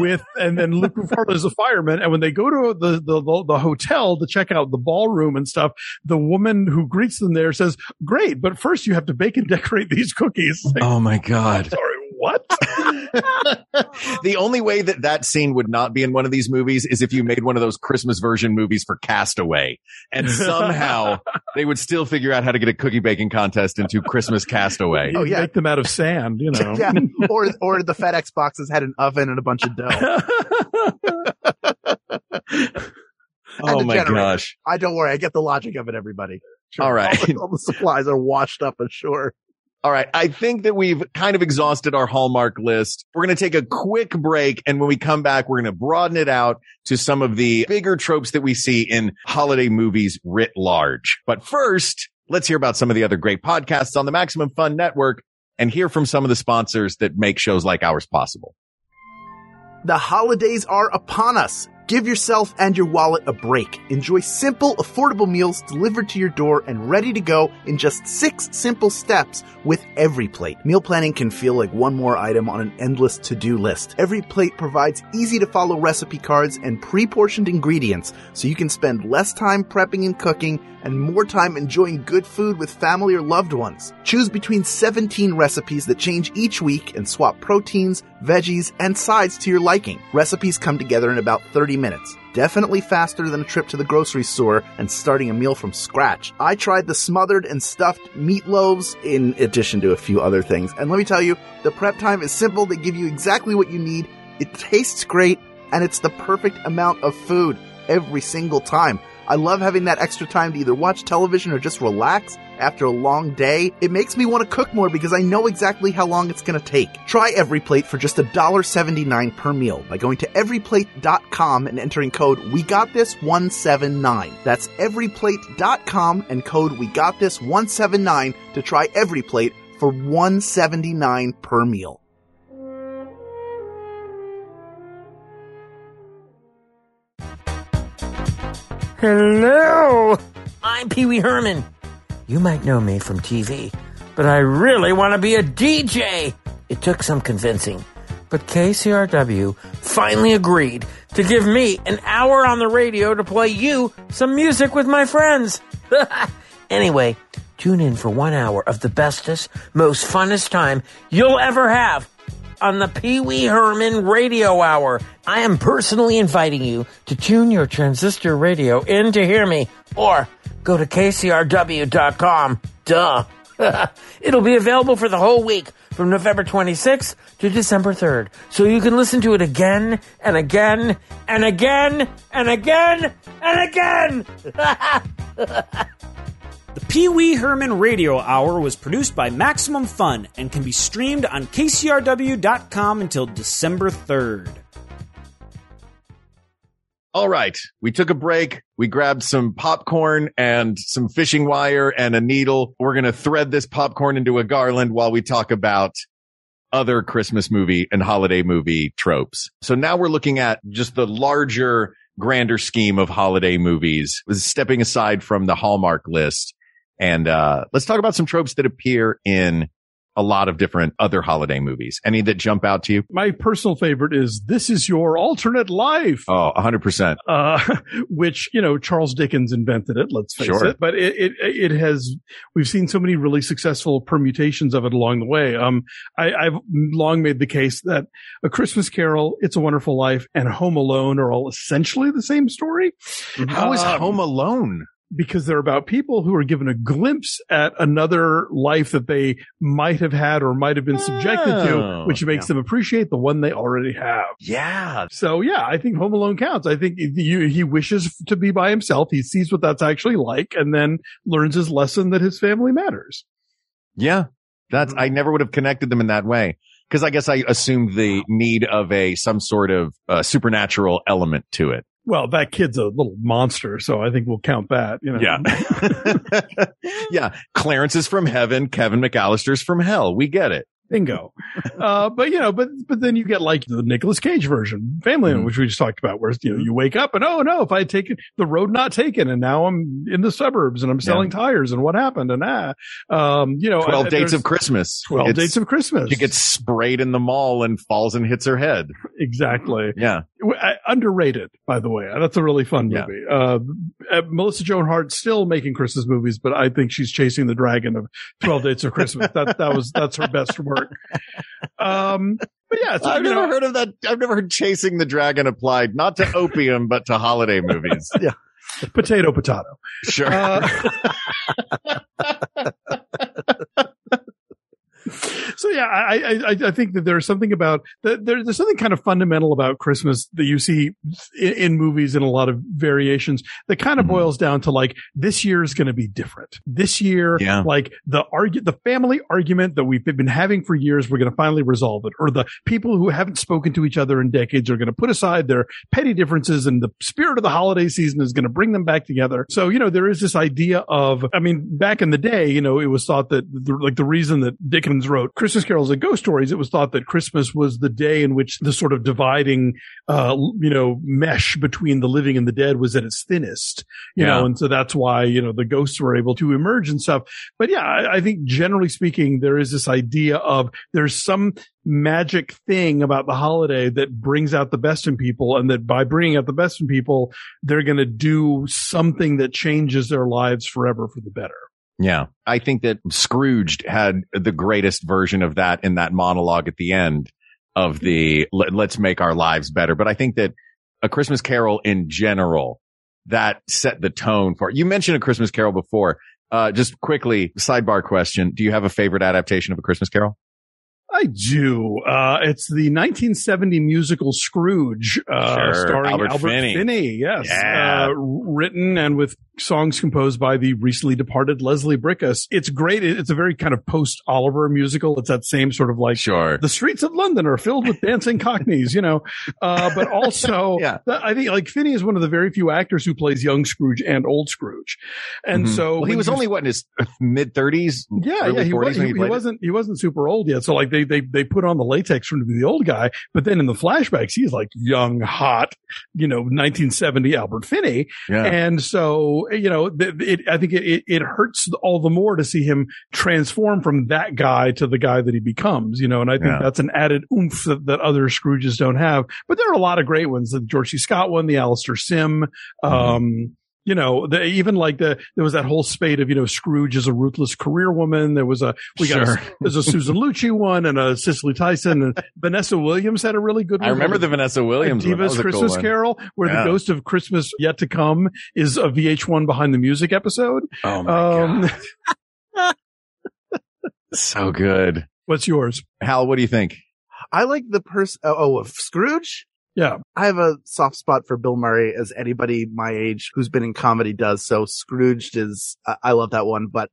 with and then Luke Ruffalo is a fireman, and when they go to the, the the the hotel to check out the ballroom and stuff, the woman who greets them there says, "Great, but first you have to bake and decorate these cookies." Like, Oh my God. Sorry, what? the only way that that scene would not be in one of these movies is if you made one of those Christmas version movies for Castaway. And somehow they would still figure out how to get a cookie baking contest into Christmas Castaway. Oh, You yeah. make them out of sand, you know. yeah. Or or the FedEx boxes had an oven and a bunch of dough. Oh my generator. gosh. I don't worry. I get the logic of it, everybody. All right. All the, all the supplies are washed up ashore. All right. I think that we've kind of exhausted our Hallmark list. We're going to take a quick break. And when we come back, we're going to broaden it out to some of the bigger tropes that we see in holiday movies writ large. But first, let's hear about some of the other great podcasts on the Maximum Fun Network and hear from some of the sponsors that make shows like ours possible. The holidays are upon us. Give yourself and your wallet a break. Enjoy simple, affordable meals delivered to your door and ready to go in just six simple steps with Every Plate. Meal planning can feel like one more item on an endless to-do list. Every Plate provides easy to follow recipe cards and pre-portioned ingredients so you can spend less time prepping and cooking and more time enjoying good food with family or loved ones. Choose between 17 recipes that change each week and swap proteins, veggies, and sides to your liking. Recipes come together in about 30 minutes. Definitely faster than a trip to the grocery store and starting a meal from scratch. I tried the smothered and stuffed meatloaves in addition to a few other things. And let me tell you, the prep time is simple. They give you exactly what you need. It tastes great and it's the perfect amount of food every single time. I love having that extra time to either watch television or just relax after a long day. It makes me want to cook more because I know exactly how long it's going to take. Try Every Plate for just $1.79 per meal by going to everyplate.com and entering code We Got This 179. That's everyplate.com and code We Got This 179 to try Every Plate for 179 per meal. Hello! I'm Pee Wee Herman. You might know me from TV, but I really want to be a DJ. It took some convincing, but KCRW finally agreed to give me an hour on the radio to play you some music with my friends. anyway, tune in for one hour of the bestest, most funnest time you'll ever have on the Pee Wee Herman Radio Hour. I am personally inviting you to tune your transistor radio in to hear me, or go to kcrw.com. Duh. It'll be available for the whole week from November 26th to December 3rd. So you can listen to it again and again and again and again and again. The Pee Wee Herman Radio Hour was produced by Maximum Fun and can be streamed on KCRW.com until December 3rd. All right. We took a break. We grabbed some popcorn and some fishing wire and a needle. We're going to thread this popcorn into a garland while we talk about other Christmas movie and holiday movie tropes. So now we're looking at just the larger, grander scheme of holiday movies, stepping aside from the Hallmark list. And, uh, let's talk about some tropes that appear in a lot of different other holiday movies. Any that jump out to you? My personal favorite is This Is Your Alternate Life. Oh, 100%. Uh, which, you know, Charles Dickens invented it, let's face Sure. it. But it, it, it has, we've seen so many really successful permutations of it along the way. Um, I, I've long made the case that A Christmas Carol, It's a Wonderful Life, and Home Alone are all essentially the same story. How is Um, Home Alone? Because they're about people who are given a glimpse at another life that they might have had or might have been subjected Oh, to, which makes them appreciate the one they already have. Yeah. So yeah, I think Home Alone counts. I think you, he wishes to be by himself. He sees what that's actually like and then learns his lesson that his family matters. Yeah. That's, I never would have connected them in that way. Cause I guess I assumed the need of a, some sort of uh, supernatural element to it. Well, that kid's a little monster, so I think we'll count that. You know, Yeah. yeah. Clarence is from heaven. Kevin McAllister's from hell. We get it. bingo. uh, but you know, but but then you get like the Nicolas Cage version, Family, Man, Mhm. which we just talked about, where you know you wake up and oh no, if I had taken the road not taken, and now I'm in the suburbs and I'm selling tires, and what happened? And ah, um, you know, 12 uh, dates of Christmas. 12 It's- dates of Christmas. She gets sprayed in the mall and falls and hits her head. exactly. Yeah. Uh, underrated, by the way. That's a really fun movie. Uh, uh, Melissa Joan Hart still making Christmas movies, but I think she's chasing the dragon of Twelve Dates of Christmas. that that was that's her best work. Um, but yeah, so, I've never know, heard of that. I've never heard chasing the dragon applied, not to opium, but to holiday movies. yeah potato potato. Sure. Uh, so yeah, I, I I I think that there's something about that there, there's something kind of fundamental about Christmas that you see in, in movies in a lot of variations that kind of Mhm. boils down to like this year is going to be different. This year, Yeah. like the argu- the family argument that we've been having for years, we're going to finally resolve it. Or the people who haven't spoken to each other in decades are going to put aside their petty differences and the spirit of the holiday season is going to bring them back together. So, you know, there is this idea of, I mean, back in the day, you know, it was thought that the, like the reason that Dickens wrote Christmas carols and ghost stories, it was thought that Christmas was the day in which the sort of dividing, uh, you know, mesh between the living and the dead was at its thinnest, you Yeah. know, and so that's why, you know, the ghosts were able to emerge and stuff. But yeah, I, I think generally speaking, there is this idea of there's some magic thing about the holiday that brings out the best in people and that by bringing out the best in people, they're going to do something that changes their lives forever for the better. Yeah. I think that Scrooged had the greatest version of that in that monologue at the end of the let, let's make our lives better. But I think that a Christmas Carol in general, that set the tone for it. You mentioned a Christmas Carol before. Uh, just quickly, sidebar question. Do you have a favorite adaptation of a Christmas Carol? I do. Uh, it's the 1970 musical Scrooge, uh, Sure. starring Albert Albert, Finney. Finney. Yes. Yeah. Uh, written and with songs composed by the recently departed Leslie Bricusse. It's great. It's a very kind of post Oliver musical. It's that same sort of like Sure. the streets of London are filled with dancing cockneys, you know, uh, but also, Yeah. I think like Finney is one of the very few actors who plays young Scrooge and old Scrooge. And Mhm. so Well, he was only what in his mid thirties? yeah, yeah, he, was, he, he wasn't he wasn't super old yet. So like they they they put on the latex for him to be the old guy, but then in the flashbacks he's like young, hot, you know, 1970 Albert Finney, Yeah. and so you know, th- it, I think it, it it hurts all the more to see him transform from that guy to the guy that he becomes, you know, and I think Yeah. that's an added oomph that, that other Scrooges don't have. But there are a lot of great ones, the George C. Scott one, the Alastair Sim, Mm-hmm. um. You know, the, even like the, there was that whole spate of, you know, Scrooge is a ruthless career woman. There was a, we got, a, there's a Susan Lucci one and a Cicely Tyson and Vanessa Williams had a really good one. I remember the Vanessa Williams one. Diva's was a cool Christmas one. Carol, where Yeah. the ghost of Christmas yet to come is a VH1 behind the music episode. Oh my Um, god, so good. what's yours? Hal, what do you think? I like the person. Oh, oh, of Scrooge. Yeah. I have a soft spot for Bill Murray as anybody my age who's been in comedy does. So Scrooged is, I I love that one, but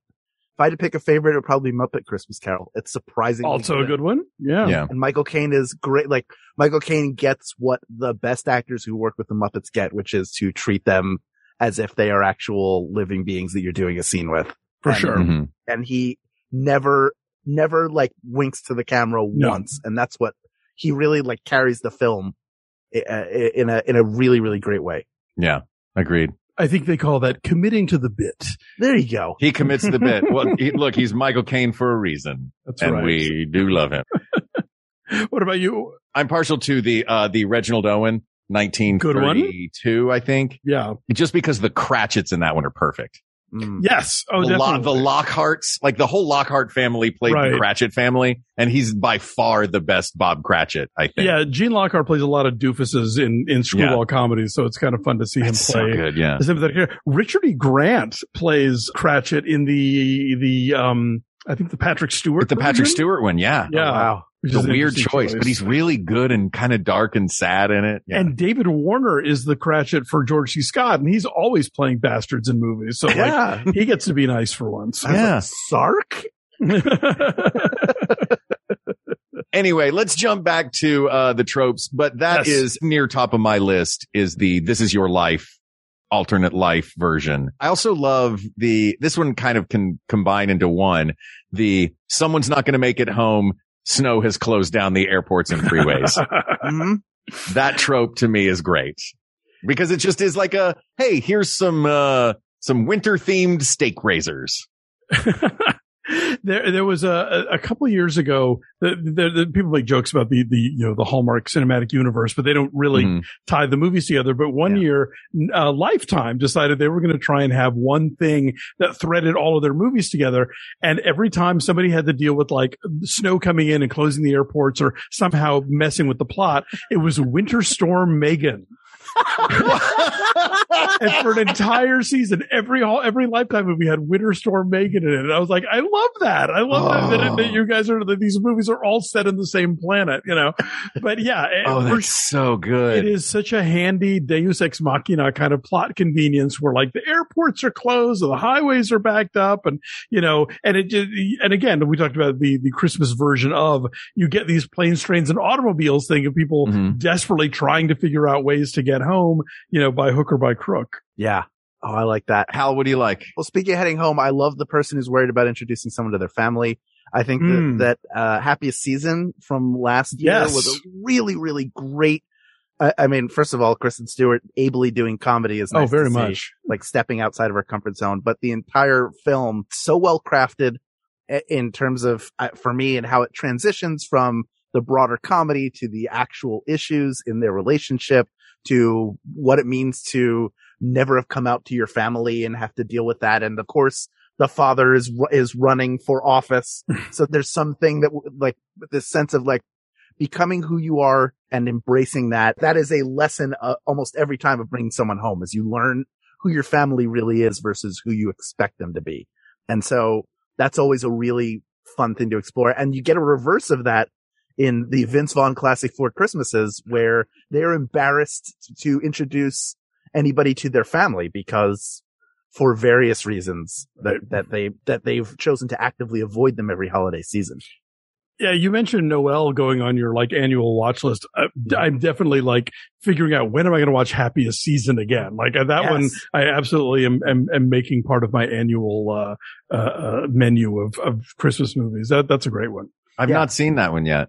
if I had to pick a favorite, it would probably be Muppet Christmas Carol. It's surprisingly Also a good one. Yeah. Yeah. And Michael Caine is great. Like Michael Caine gets what the best actors who work with the Muppets get, which is to treat them as if they are actual living beings that you're doing a scene with. For And- sure. Mhm. And he never, never like winks to the camera No. once. And that's what he really like carries the film i- uh, in a, in a really, really great way. Yeah. Agreed. I think they call that committing to the bit. There you go. He commits the bit. Well, he, look, he's Michael Caine for a reason, That's and right. we do love him. what about you? I'm partial to the uh the Reginald Owen, 1932, I think, Yeah. just because the Cratchits in that one are perfect. Mm. Yes. Oh, the, Lo- definitely. the Lockharts, like the whole Lockhart family played Right. the Cratchit family, and he's by far the best Bob Cratchit, I think. yeah. Gene Lockhart plays a lot of doofuses in, in screwball comedies. So it's kind of fun to see That's him so play. good. Yeah. a sympathetic character. Richard E. Grant plays Cratchit in the, the, um, I think the Patrick Stewart. With the Patrick version, Stewart one, yeah. Yeah. Oh, wow. Which It's a weird interesting choice, but he's really good and kind of dark and sad in it. Yeah. And David Warner is the Cratchit for George C. Scott, and he's always playing bastards in movies. So like, Yeah. he gets to be nice for once. Yeah. Sark? anyway, let's jump back to uh the tropes, but that Yes. is near top of my list is the this is your life alternate life version. I also love the this one kind of can combine into one. The someone's not going to make it home. Snow has closed down the airports and freeways. Mhm. that trope to me is great because it just is like a hey, here's some uh some winter themed steak raisers. there, there was a, a couple of years ago. The, the, the people make jokes about the, the, you know, the Hallmark cinematic universe, but they don't really Mhm. tie the movies together. But one Yeah. year, uh, Lifetime decided they were going to try and have one thing that threaded all of their movies together. And every time somebody had to deal with like snow coming in and closing the airports or somehow messing with the plot, it was Winter Storm Megan. And for an entire season, every every Lifetime movie had Winter Storm Megan in it. And I was like, I love that. I love that, that, that you guys are that these movies are all set in the same planet, you know. But yeah, it- Oh, for that's so good. it is such a handy Deus Ex Machina kind of plot convenience where like the airports are closed and the highways are backed up and, you know, and it and again, we talked about the, the Christmas version of you get these planes, trains and automobiles thing of people Mhm. desperately trying to figure out ways to get home, you know, by hook or by crook. Yeah. Oh, I like that. Hal, what do you like? Well, speaking of heading home, I love the person who's worried about introducing someone to their family. I think Mm. that, that, uh, happiest season from last year Yes. was a really, really great. I, I mean, first of all, Kristen Stewart ably doing comedy is Oh, nice to very see, much. like stepping outside of her comfort zone, but the entire film so well crafted in terms of, uh, for me and how it transitions from the broader comedy to the actual issues in their relationship to what it means to never have come out to your family and have to deal with that. And of course, the father is, is running for office. so there's something that like this sense of like becoming who you are and embracing that. That is a lesson uh, almost every time of bringing someone home as you learn who your family really is versus who you expect them to be. And so that's always a really fun thing to explore. And you get a reverse of that in the Vince Vaughn classic Four Christmases where they're embarrassed to introduce anybody to their family because for various reasons that, that they, that they've chosen to actively avoid them every holiday season. Yeah, you mentioned Noel going on your like annual watch list. Uh, I'm definitely like figuring out when am I going to watch Happiest Season again. Like uh, that Yes. one, I absolutely am, am, am making part of my annual uh, uh, uh, menu of, of Christmas movies. That that's a great one. I've Yeah. not seen that one yet.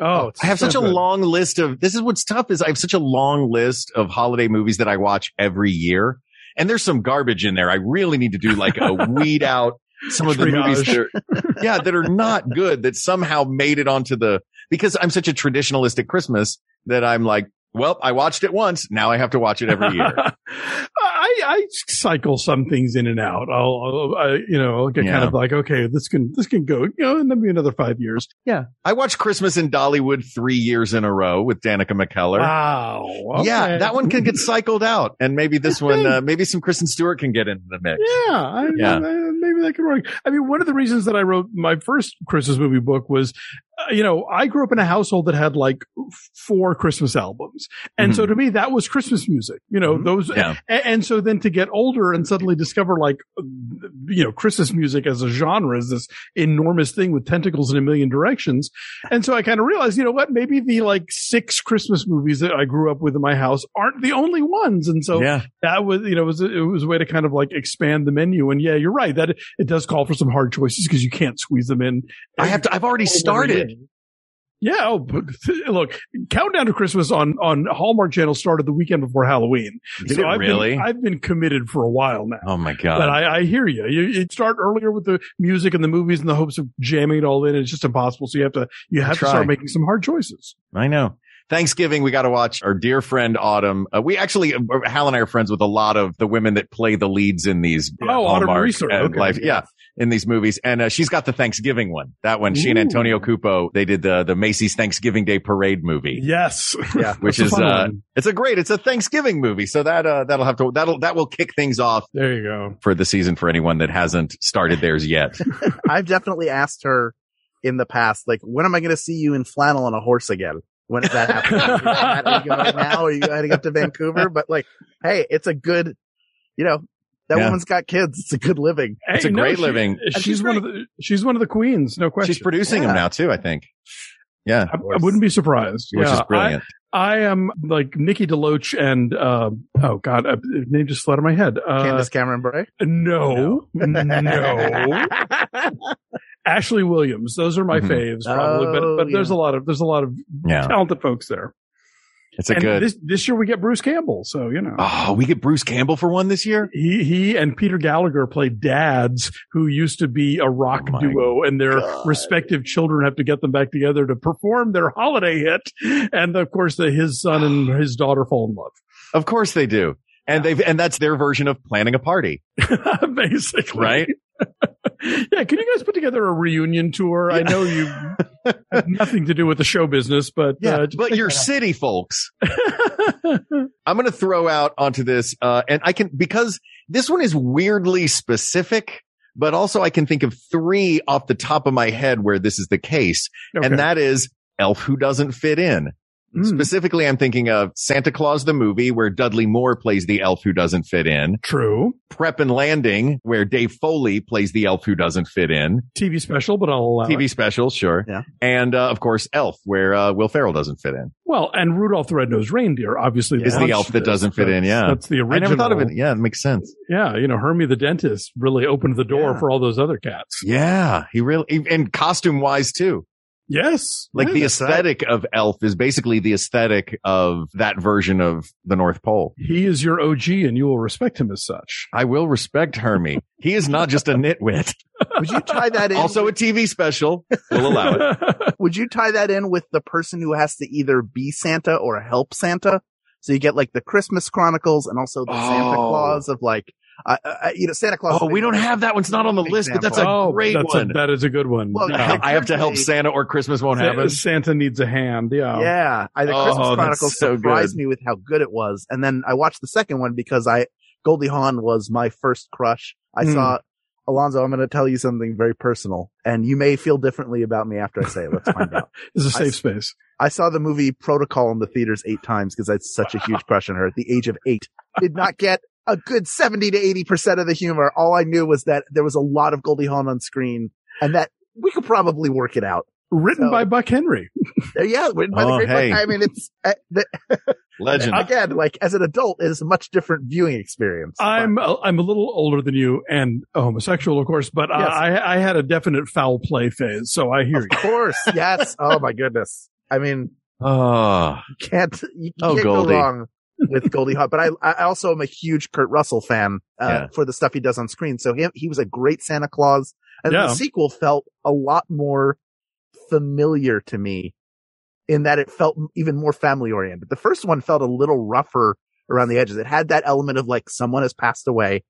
Oh, I have so such a good. long list of, this is what's tough is I have such a long list of holiday movies that I watch every year. And there's some garbage in there. I really need to do like a weed out some of the movies that are, yeah, that are not good that somehow made it onto the, because I'm such a traditionalistic Christmas that I'm like, well, I watched it once. Now I have to watch it every year. I, I cycle some things in and out. I'll, I'll I, you know, I'll get kind of like, okay, this can, this can go, you know, and then be another five years. Yeah. I watched Christmas in Dollywood three years in a row with Danica McKellar. Wow. Yeah, that one can get cycled out. And maybe this one, uh, maybe some Kristen Stewart can get into the mix. Yeah, I, Yeah. I- maybe that could work. I mean, one of the reasons that I wrote my first Christmas movie book was, Uh, you know, I grew up in a household that had like four Christmas albums. And so mm-hmm. to me, that was Christmas music, you know, mm-hmm. those, Yeah. a- and, so then to get older and suddenly discover like, uh, you know, Christmas music as a genre is this enormous thing with tentacles in a million directions. And so I kind of realized, you know what, maybe the like six Christmas movies that I grew up with in my house aren't the only ones. And so yeah. that was, you know, it was, a, it was a way to kind of like expand the menu. And yeah, you're right that it does call for some hard choices because you can't squeeze them in. I have to, I've already started. Yeah. Oh, but look, Countdown to Christmas on, on Hallmark Channel started the weekend before Halloween. Did it I've really? Been, I've been committed for a while now. Oh my God. But I, I hear you. you. You start earlier with the music and the movies in the hopes of jamming it all in. It's just impossible. So you have to, you have to start making some hard choices. I know. Thanksgiving, we got to watch our dear friend Autumn. Uh, we actually, uh, Hal and I are friends with a lot of the women that play the leads in these. uh, Oh, Autumn and Okay. Life, yeah, in these movies, and uh, she's got the Thanksgiving one. That one, she and Antonio Cupo, they did the the Macy's Thanksgiving Day Parade movie. Yes. Yeah. Which is uh, one. it's a great, it's a Thanksgiving movie, so that uh, that'll have to that'll that will kick things off There you go. for the season for anyone that hasn't started theirs yet. I've definitely asked her in the past, like, when am I going to see you in flannel on a horse again? When is that happening? Are you going now? Are you heading up to Vancouver? But like, hey, it's a good, you know, that Yeah. woman's got kids. It's a good living. It's a no, great she- living. She's, she's one of the she's one of the queens, no question. She's producing them now too, I think. Yeah, I, I wouldn't be surprised. which yeah, is brilliant. I, I am like Nikki DeLoach and uh, oh god, uh, name just flew out of my head. Uh, Candace Cameron Bure. no, no, Ashley Williams. Those are my Mhm. faves, probably. Oh, but but there's a lot of there's a lot of yeah, talented folks there. it's a and good. This this year we get Bruce Campbell, so you know. oh, we get Bruce Campbell for one this year. He he and Peter Gallagher play dads who used to be a rock Oh duo, and their God. respective children have to get them back together to perform their holiday hit. And of course, the, his son and his daughter fall in love. Of course they do. And they've, and that's their version of planning a party, basically. right? yeah. Can you guys put together a reunion tour? I know you have nothing to do with the show business, but uh, but you're city folks. I'm going to throw out onto this, uh, and I can, because this one is weirdly specific, but also I can think of three off the top of my head where this is the case. Okay. And that is Elf Who Doesn't Fit In. Mm, Specifically, I'm thinking of Santa Claus the movie where Dudley Moore plays the elf who doesn't fit in. true Prep and Landing where Dave Foley plays the elf who doesn't fit in. TV special, but I'll allow TV it. special, sure. Yeah. And, uh, of course, Elf where, uh, Will Ferrell doesn't fit in. Well, and Rudolph the Red-Nosed Reindeer, obviously, Is the elf that doesn't fit in, yeah. That's the original. I never thought of it. Yeah, it makes sense. Yeah, you know, Hermie the dentist really opened the door Yeah. for all those other cats. Yeah, he really, and costume wise too. Yes. Like Yeah, the that's right. aesthetic of Elf is basically the aesthetic of that version of the North Pole. He is your OG and you will respect him as such. I will respect Hermie. he is not just a nitwit. Would you tie that in? Also a TV special. We'll allow it. would you tie that in with the person who has to either be Santa or help Santa? So you get like the Christmas Chronicles and also the Santa Oh. Claus of like, uh, uh, you know, Santa Claus. Oh, we don't have that. One's not on the list, but that's a oh, great that's one. A, that is a good one. Well, Yeah. I have to help Santa or Christmas won't happen. Santa needs a hand. Yeah. Yeah, I, the Oh, Christmas Chronicles so surprised good. me with how good it was, and then I watched the second one because I Goldie Hawn was my first crush. I Hmm. saw Alonso. I'm going to tell you something very personal, and you may feel differently about me after I say it. Let's find out. It's a safe space. I saw the movie Protocol in the theaters eight times because I had such a huge crush on her at the age of eight. Did not get a good 70 to 80% of the humor. All I knew was that there was a lot of Goldie Hawn on screen and that we could probably work it out. Written So- by Buck Henry. Uh, Yeah, written by the Oh, great hey. Buck- I mean, it's, uh, the, Legend. again, like as an adult, it is a much different viewing experience. I'm a, I'm a little older than you and a homosexual, of course, but Yes. I I had a definite foul play phase, so I hear Of you. Of course. Yes. Oh my goodness. I mean, Oh, you can't, you Oh, can't Goldie. go wrong with Goldie Hawn. But I, I also am a huge Kurt Russell fan, uh, Yeah. for the stuff he does on screen. So he, he was a great Santa Claus. And Yeah. the sequel felt a lot more familiar to me in that it felt even more family oriented. The first one felt a little rougher around the edges. It had that element of like someone has passed away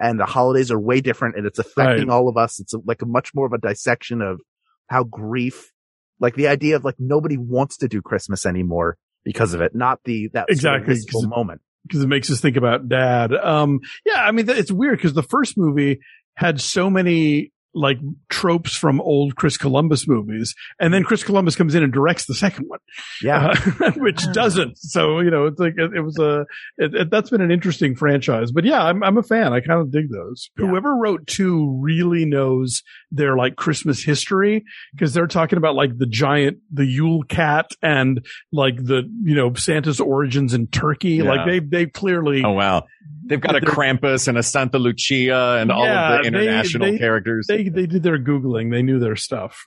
and the holidays are way different and it's affecting all of us. It's a, like a much more of a dissection of how grief, like the idea of like nobody wants to do Christmas anymore because of it, not the, that sort of Exactly, wistful 'cause- moment. because it makes us think about dad. Um, yeah, I mean, it's weird because the first movie had so many like tropes from old Chris Columbus movies. And then Chris Columbus comes in and directs the second one, Yeah. uh, which doesn't. So, you know, it's like, it, it was a, it, it, that's been an interesting franchise, but yeah, I'm, I'm a fan. I kind of dig those. Yeah. Whoever wrote two really knows their like Christmas history because they're talking about like the giant, the Yule cat and like the, you know, Santa's origins in Turkey. Yeah. Like they, they clearly, Oh wow. They've got a They're- Krampus and a Santa Lucia and all of the they- international they- characters. they, they did their Googling. They knew their stuff.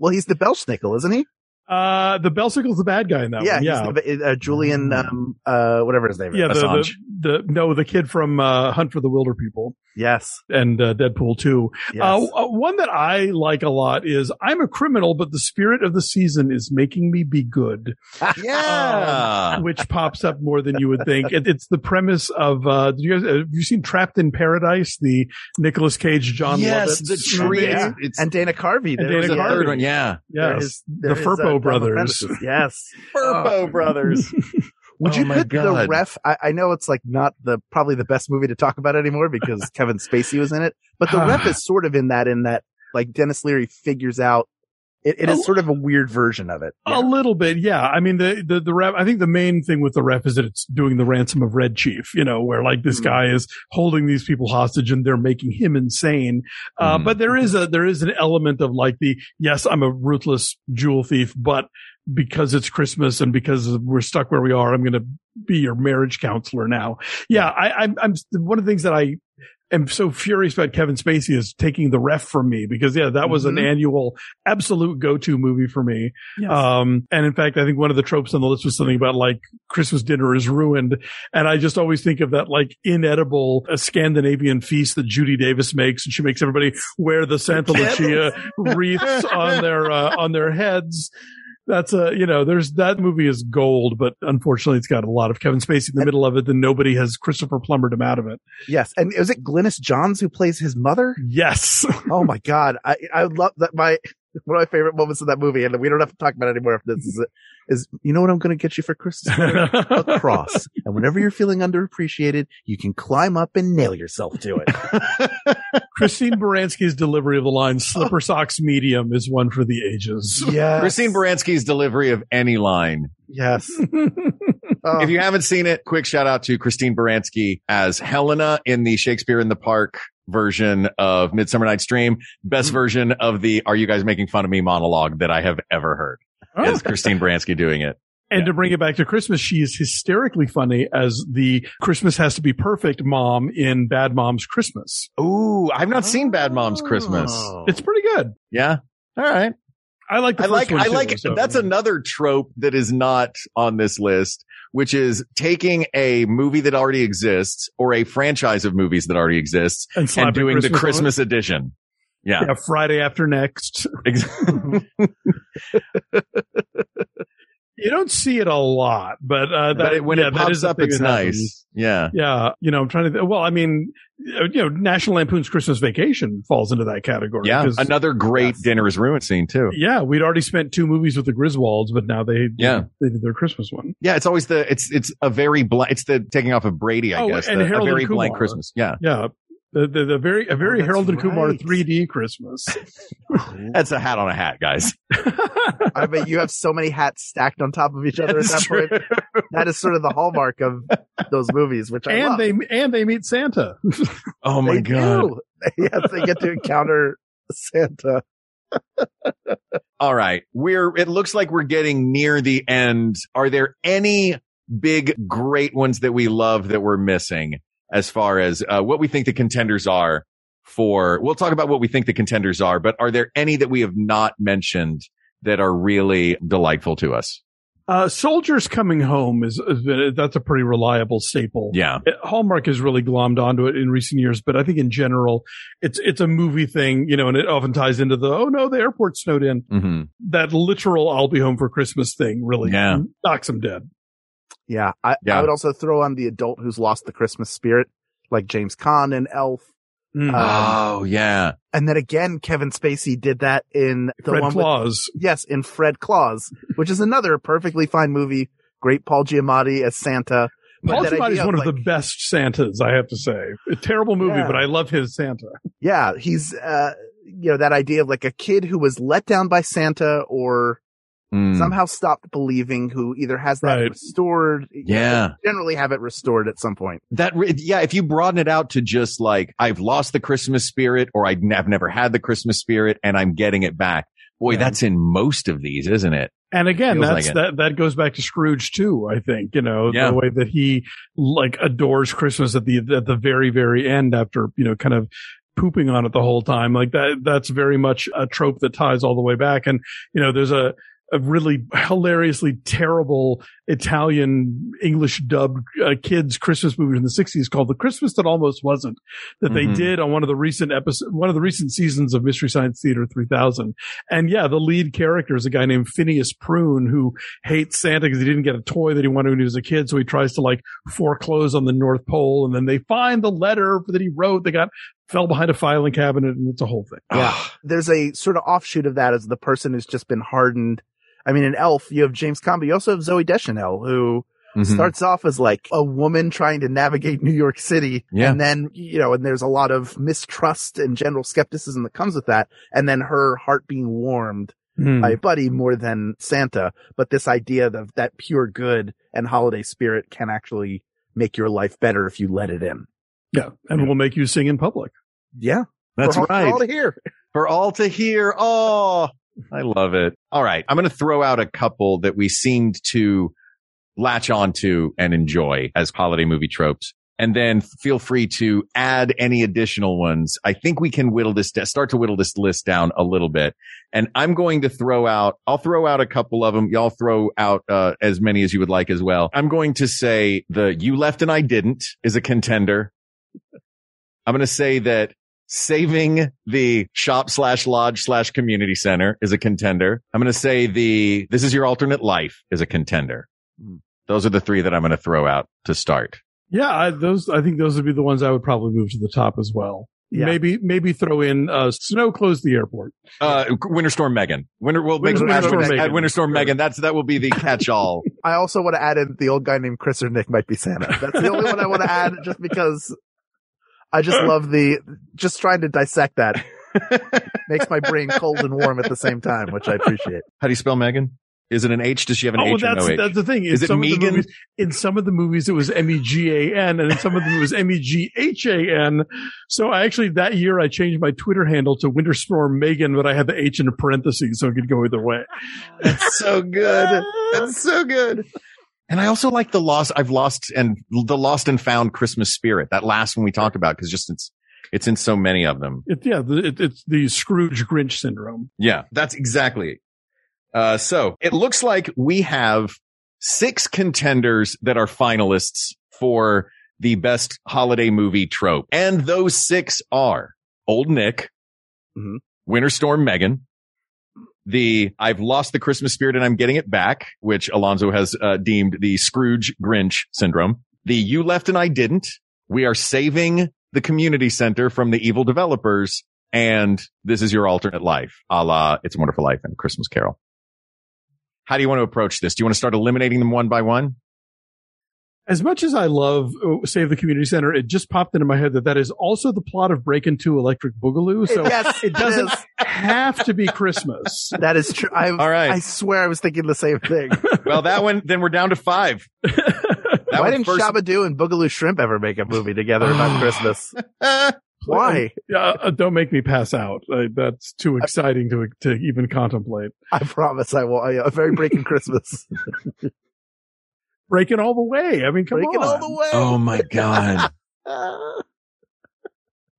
well, he's the Belsnickel, isn't he? Uh, the Belsnickel's the bad guy in that yeah. one. he's Yeah. the- uh, Julian, um, uh, whatever his name is. yeah. The, the, the, no, the kid from, uh, Hunt for the Wilderpeople Yes. and, uh, Deadpool too. Yes. Uh, uh, one that I like a lot is I'm a criminal, but the spirit of the season is making me be good, yeah. which pops up more than you would think. It, it's the premise of, uh, do you guys, have you seen Trapped in Paradise, the Nicolas Cage, John yes, Lovitz the tree. movie? Yeah. It's, it's and Dana Carvey. And Dana was the a- Carvey. third one. Yeah. there Yes. is- the there is, Firpo uh, Double brothers. Yes. Oh. Firpo brothers. Would Oh you put the ref? I, I know it's like not the probably the best movie to talk about anymore because Kevin Spacey was in it, but the ref is sort of in that in that like Denis Leary figures out it, it is sort of a weird version of it. A little bit, yeah. I mean, the, the, the ref, I think the main thing with the ref is that it's doing the ransom of Red Chief, you know, where like this Mhm. guy is holding these people hostage and they're making him insane. Uh, Mhm. but there is a, there is an element of like the, yes, I'm a ruthless jewel thief, but because it's Christmas and because we're stuck where we are, I'm going to be your marriage counselor now. Yeah. I, I'm, I'm, one of the things that I, am so furious about Kevin Spacey is taking the ref from me because yeah, that was an Mhm. annual absolute go-to movie for me. Yes. Um, and in fact, I think one of the tropes on the list was something about like Christmas dinner is ruined. And I just always think of that like inedible uh, Scandinavian feast that Judy Davis makes. And she makes everybody wear the Santa Lucia wreaths on their, uh, on their heads. That's a, you know, there's that movie is gold, but unfortunately it's got a lot of Kevin Spacey in the middle of it and nobody has Christopher Plummered him out of it. yes, and is it Glynis Johns who plays his mother? Yes. Oh my god, I I love that. My one of my favorite moments in that movie, and we don't have to talk about it anymore. If this is it, is you know what I'm going to get you for Christmas? a cross. And whenever you're feeling underappreciated, you can climb up and nail yourself to it. Christine Baranski's delivery of the line slipper oh. socks medium is one for the ages. yes. Christine Baranski's delivery of any line. Yes. Oh, If you haven't seen it, quick shout out to Christine Baranski as Helena in the Shakespeare in the Park version of Midsummer Night's Dream. Best Mm-hmm. version of the Are You Guys Making Fun of Me monologue that I have ever heard. Oh. Is Christine Baranski doing it. And to bring it back to Christmas, she is hysterically funny as the Christmas has to be perfect mom in Bad Mom's Christmas. Ooh, I've not seen Bad Mom's Christmas. Oh. It's pretty good. Yeah. All right. I like the I first like, one I too, like, so- that's another trope that is not on this list, which is taking a movie that already exists or a franchise of movies that already exists and, and doing the on. Christmas edition. Yeah. Yeah, Friday after next. You don't see it a lot, but uh, that, but it, when yeah, it pops is up, it's nice. Yeah. Yeah, you know, I'm trying to. Th- well, I mean, uh, you know, National Lampoon's Christmas Vacation falls into that category. Yeah. Another great Yes. dinner is ruined scene too. yeah, we'd already spent two movies with the Griswolds, but now they Yeah. they did their Christmas one. Yeah. It's always the, it's, it's a very blank, it's the taking off of Brady, I Oh, guess. and the- Harold a very blank Christmas. Yeah. Yeah, the the, the very a oh, very that's Harold and Kumar right. 3D Christmas. That's a hat on a hat, guys. I bet you have so many hats stacked on top of each other at That's that point. That is sort of the hallmark of those movies, which I and love. they and they meet Santa. Oh my They God. do. yes, they get to encounter Santa. All right. We're, it looks like we're getting near the end. Are there any big, great ones that we love that we're missing as far as uh, what we think the contenders are for? We'll talk about what we think the contenders are, but are there any that we have not mentioned that are really delightful to us? Uh, Soldiers Coming Home is, is that's a pretty reliable staple. Yeah. Hallmark has really glommed onto it in recent years, but I think in general, it's it's a movie thing, you know, and it often ties into the oh no, the airport snowed in. hmm That literal "I'll be home for Christmas" thing really Yeah. knocks them dead. Yeah, I, Yeah. I would also throw on the adult who's lost the Christmas spirit, like James Caan and Elf. Mm. Uh, Oh, yeah. And then again, Kevin Spacey did that in the Fred one with, Claus. yes, in Fred Claus, which is another perfectly fine movie. Great Paul Giamatti as Santa. But Paul that Giamatti is one of like- the best Santas, I have to say. A terrible movie, Yeah. but I love his Santa. Yeah, he's uh you know that idea of like a kid who was let down by Santa or Mm. somehow stopped believing, who either has that Right. restored. Yeah. generally have it restored at some point. That, yeah, if you broaden it out to just like, I've lost the Christmas spirit or I've never had the Christmas spirit and I'm getting it back. Boy, Yeah. that's in most of these, isn't it? And again, Feels that's like that that goes back to Scrooge too. I think you know Yeah. the way that he like adores Christmas at the at the very very end after you know kind of pooping on it the whole time. Like that that's very much a trope that ties all the way back. And you know, there's a a really hilariously terrible Italian English dubbed uh, kids Christmas movie in the 60s called The Christmas That Almost Wasn't that they Mhm. did on one of the recent episodes, one of the recent seasons of Mystery Science Theater 3000. And yeah, the lead character is a guy named Phineas Prune who hates Santa because he didn't get a toy that he wanted when he was a kid. So he tries to like foreclose on the North Pole. And then they find the letter that he wrote They got fell behind a filing cabinet and it's a whole thing. Yeah. There's a sort of offshoot of that as the person who's just been hardened. I mean, in Elf, you have James Caan, but you also have Zooey Deschanel, who Mhm. starts off as like a woman trying to navigate New York City. Yeah. And then, you know, and there's a lot of mistrust and general skepticism that comes with that. And then her heart being warmed Hmm. by Buddy more than Santa. But this idea of that pure good and holiday spirit can actually make your life better if you let it in. Yeah. And we'll make you sing in public. Yeah. That's For all- for right. all to hear. for all to hear. Oh, I love it. All right. I'm going to throw out a couple that we seemed to latch onto and enjoy as holiday movie tropes. And then feel free to add any additional ones. I think we can whittle this, start to whittle this list down a little bit. And I'm going to throw out, I'll throw out a couple of them. Y'all throw out, uh, as many as you would like as well. I'm going to say the you left and I didn't is a contender. I'm going to say that saving the shop slash lodge slash community center is a contender. I'm going to say the this is your alternate life is a contender. Those are the three that I'm going to throw out to start. Yeah. I, those, I think those would be the ones I would probably move to the top as well. Yeah. Maybe, maybe throw in, uh, snow closed the airport. Uh, Winter Storm Megan. Winter, well, Winter- Winter, Winter Storm add Megan. Winter Storm Megan. That's, that will be the catch all. I also want to add in the old guy named Chris or Nick might be Santa. That's the only one I want to add just because I just love the, just trying to dissect that makes my brain cold and warm at the same time, which I appreciate. How do you spell Megan? Is it an H? Does she have an oh, H or that's, no H? that's the thing. In Is it some of the Megan? movies- in some of the movies, it was M-E-G-A-N and in some of them it was M-E-G-H-A-N. So I actually, that year I changed my Twitter handle to Winter Storm Megan, but I had the H in a parentheses so it could go either way. That's so good. That's so good. And I also like the lost, I've lost and the lost and found Christmas spirit. That last one we talked about because just it's, it's in so many of them. It, yeah, the, it, it's the Scrooge Grinch syndrome. Yeah, that's exactly it. Uh, so it looks like we have six contenders that are finalists for the best holiday movie trope. And those six are Old Nick, Mhm. Winter Storm Megan, the I've lost the Christmas spirit and I'm getting it back, which Alonso has uh, deemed the Scrooge Grinch syndrome. The You Left and I Didn't. We are saving the community center from the evil developers. And this is your alternate life, a la It's a Wonderful Life and Christmas Carol. How do you want to approach this? Do you want to start eliminating them one by one? As much as I love uh, Save the Community Center, it just popped into my head that that is also the plot of Breakin' 2 Electric Boogaloo. So yes, it doesn't is. have to be Christmas. That is true. I, All right. I swear I was thinking the same thing. Well, that one, then we're down to five. That Why didn't first- Shabba-Doo and Boogaloo Shrimp ever make a movie together about Christmas? Why? Uh, uh, don't make me pass out. Uh, that's too exciting to to even contemplate. I promise I will. I, a very breaking Christmas. Breaking all the way. I mean, come Breaking on. all the way. Oh my God.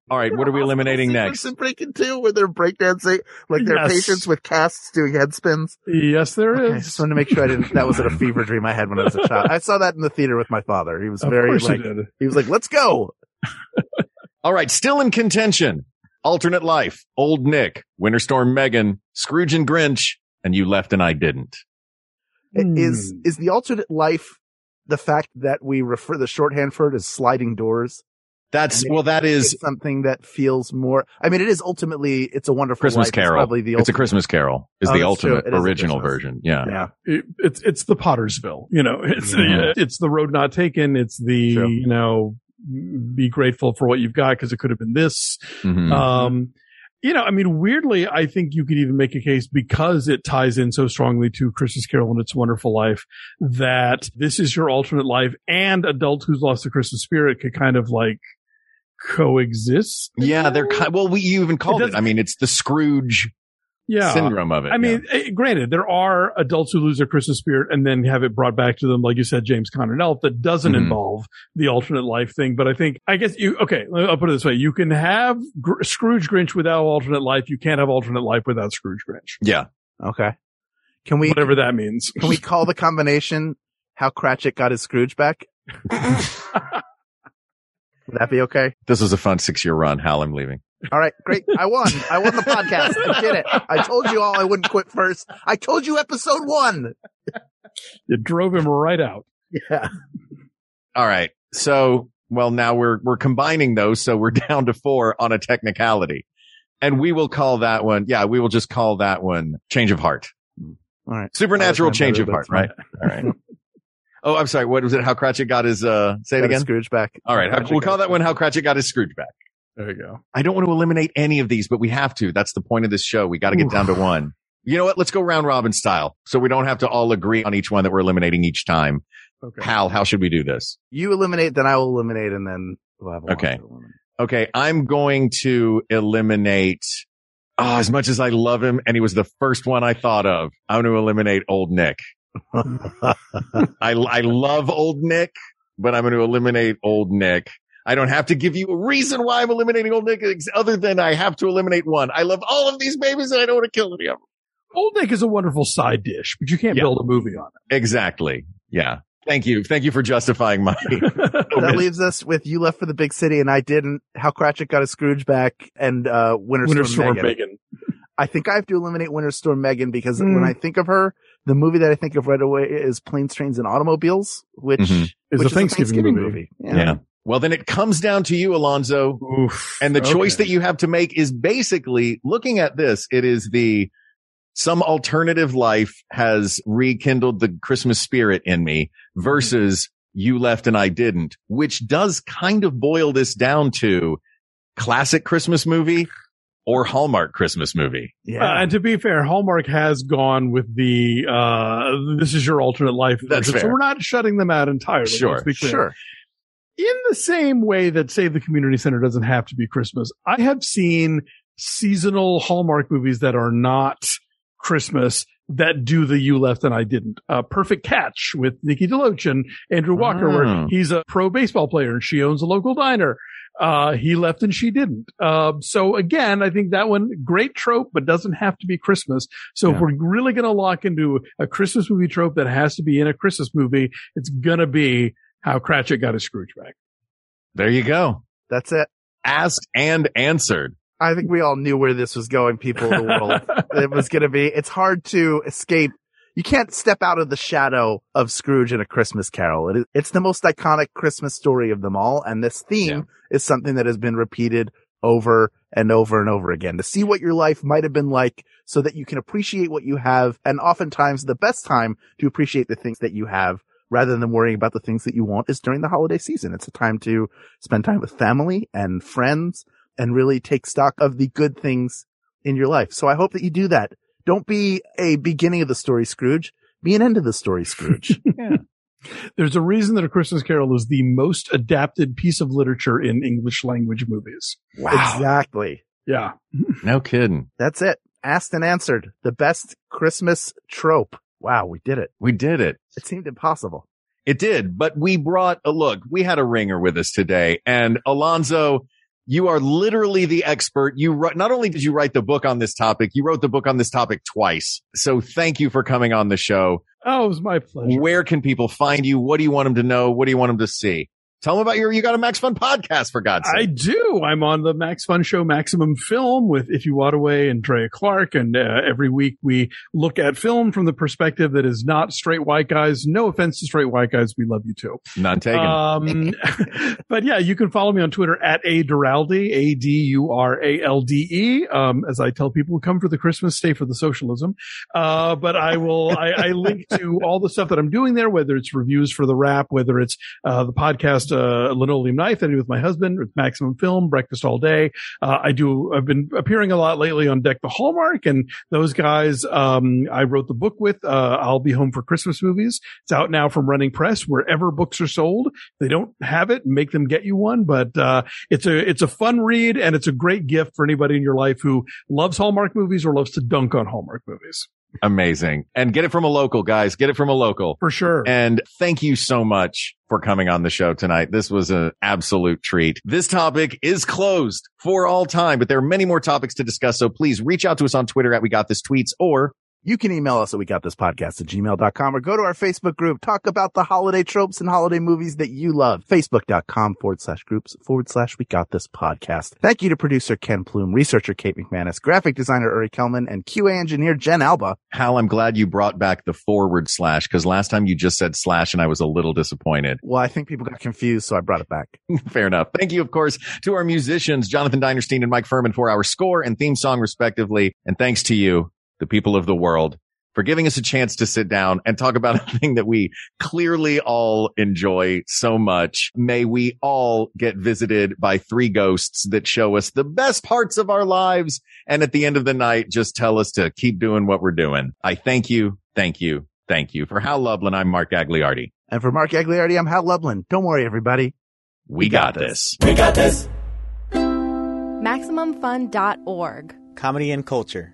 All right. What are we eliminating next? in Breaking Two, where they're breakdancing, like they're Yes. patients with casts doing head spins. Yes, there Okay, I is. just wanted to make sure I didn't. That wasn't a fever dream I had when I was a child. I saw that in the theater with my father. He was Of very course like, you did. he was like, "Let's go." All right. Still in contention. Alternate life. Old Nick, Winter Storm Megan, Scrooge and Grinch, and you left and I didn't. Is Hmm. is the alternate life the fact that we refer the shorthand for it as sliding doors? That's I well, that is something that feels more. I mean, it is ultimately. It's a wonderful Christmas Life. It's Carol. probably the it's a Christmas Carol. Is Oh, the ultimate It is a original version. Yeah. Yeah. It, it's it's the Pottersville. You know, it's the it's the road not taken. It's the True. you know be grateful for what you've got because it could have been this. Mhm. Um, you know, I mean, weirdly, I think you could even make a case because it ties in so strongly to Christmas Carol and It's Wonderful Life that this is your alternate life and Adult Who's Lost the Christmas Spirit could kind of like coexist. yeah, they're kind. Well, we you even called it. doesn't- I mean, it's the Scrooge yeah. syndrome of it. I mean, eh, granted, there are adults who lose their Christmas spirit and then have it brought back to them, like you said, James Conner Elf, that doesn't Mhm. involve the alternate life thing. But I think, I guess you, okay, I'll put it this way. You can have Gr- Scrooge Grinch without alternate life. You can't have alternate life without Scrooge Grinch. yeah. Okay. Can we Whatever that means. can we call the combination how Cratchit got his Scrooge back? Would that be okay? This was a fun six year run. Hal, I'm leaving. All right, great. I won. I won the podcast. I did it. I told you all I wouldn't quit first. I told you episode one. You drove him right out. Yeah. All right. So, well, now we're, we're combining those. So we're down to four on a technicality and we will call that one. Yeah. We will just call that one change of heart. All right. Supernatural change of heart, right? All right. Oh, I'm sorry. What was it? How Cratchit got his, uh, say it Got his again. Scrooge back. All right. How, we'll call that one Scrooge How Cratchit got his Scrooge back. There you go. I don't want to eliminate any of these, but we have to. That's the point of this show. We got to get down to one. You know what? Let's go round robin style. So we don't have to all agree on each one that we're eliminating each time. Okay. Hal, how should we do this? You eliminate, then I will eliminate, and then we'll have a Okay. Okay. I'm going to eliminate, oh, as much as I love him and he was the first one I thought of, I'm going to eliminate old Nick. I, I love old Nick, but I'm going to eliminate old Nick. I don't have to give you a reason why I'm eliminating old Nick ex- other than I have to eliminate one. I love all of these babies and I don't want to kill any of them. Old Nick is a wonderful side dish, but you can't Yeah. build a movie on it. Exactly. Yeah. Thank you. Thank you for justifying my. That leaves us with you left for the big city and I didn't. How Cratchit got his Scrooge back and uh, Winter, Winter Storm, Storm Megan. Megan. I think I have to eliminate Winter Storm Megan because Hmm. when I think of her, the movie that I think of right away is Planes, Trains, and Automobiles, which, Mhm. Is which a Thanksgiving, movie. Yeah. Well, then it comes down to you, Alonso. Oof. And the choice that you have to make is basically looking at this. It is the some alternative life has rekindled the Christmas spirit in me versus you left and I didn't, which does kind of boil this down to classic Christmas movie or Hallmark Christmas movie. Yeah. Uh, and to be fair, Hallmark has gone with the uh this is your alternate life. That's version, So fair. we're not shutting them out entirely. Sure, let's clear. sure. In the same way that Save the Community Center doesn't have to be Christmas, I have seen seasonal Hallmark movies that are not Christmas that do the you left and I didn't. Uh, Perfect Catch with Nikki DeLoach and Andrew Walker, Mm. where he's a pro baseball player and she owns a local diner. Uh, he left and she didn't. Uh, so again, I think that one, great trope, but doesn't have to be Christmas. So if we're really going to lock into a Christmas movie trope that has to be in a Christmas movie, it's going to be how Cratchit got his Scrooge back. There you go. That's it. Asked and answered. I think we all knew where this was going, people of the world. it was going to be, it's hard to escape. You can't step out of the shadow of Scrooge in a Christmas Carol. It is, it's the most iconic Christmas story of them all. And this theme is something that has been repeated over and over and over again to see what your life might have been like so that you can appreciate what you have. And oftentimes the best time to appreciate the things that you have rather than worrying about the things that you want is during the holiday season. It's a time to spend time with family and friends and really take stock of the good things in your life. So I hope that you do that. Don't be a beginning of the story Scrooge. Be an end of the story Scrooge. yeah. There's a reason that A Christmas Carol is the most adapted piece of literature in English language movies. Wow. Exactly. Yeah. No kidding. That's it. Asked and answered. The best Christmas trope. Wow, we did it. We did it. It seemed impossible. It did, but we brought a look. We had a ringer with us today and Alonso, you are literally the expert. You wrote, not only did you write the book on this topic, you wrote the book on this topic twice. So thank you for coming on the show. Oh, it was my pleasure. Where can people find you? What do you want them to know? What do you want them to see? Tell them about your You Got a Max Fun podcast for God's sake. I do. I'm on the Max Fun Show Maximum Film with Ify Nwadiwe and Drea Clark. And uh, every week we look at film from the perspective that is not straight white guys. No offense to straight white guys. We love you too. None taken. Um, but yeah, you can follow me on Twitter at A Duralde, A D U R A L D E. Um, as I tell people, come for the Christmas, stay for the socialism. Uh, but I will, I, I link to all the stuff that I'm doing there, whether it's reviews for the wrap, whether it's, uh, the podcast, uh, Linoleum Knife that I do with my husband, with Maximum Film, Breakfast All Day. Uh, I do, I've been appearing a lot lately on Deck the Hallmark and those guys, um, I wrote the book with, uh, I'll be home for Christmas movies. It's out now from Running Press wherever books are sold. They don't have it, make them get you one, but, uh, it's a, it's a fun read and it's a great gift for anybody in your life who loves Hallmark movies or loves to dunk on Hallmark movies. Amazing. And get it from a local, guys. Get it from a local. For sure. And thank you so much for coming on the show tonight. This was an absolute treat. This topic is closed for all time, but there are many more topics to discuss. So please reach out to us on Twitter at We Got This Tweets or You can email us at we got this podcast at gmail.com or go to our Facebook group. Talk about the holiday tropes and holiday movies that you love. Facebook.com forward slash groups forward slash we got this podcast. Thank you to producer Ken Plume, researcher Kate McManus, graphic designer Uri Kelman, and QA engineer Jen Alba. Hal, I'm glad you brought back the forward slash because last time you just said slash and I was a little disappointed. Well, I think people got confused, so I brought it back. Fair enough. Thank you, of course, to our musicians, Jonathan Dinerstein and Mike Furman for our score and theme song, respectively. And thanks to you, the people of the world, for giving us a chance to sit down and talk about a thing that we clearly all enjoy so much. May we all get visited by three ghosts that show us the best parts of our lives. And at the end of the night, just tell us to keep doing what we're doing. I thank you. Thank you. Thank you. For Hal Lublin, I'm Mark Gagliardi. And for Mark Gagliardi, I'm Hal Lublin. Don't worry, everybody. We, got, this. We got this. MaximumFun.org. Comedy and culture.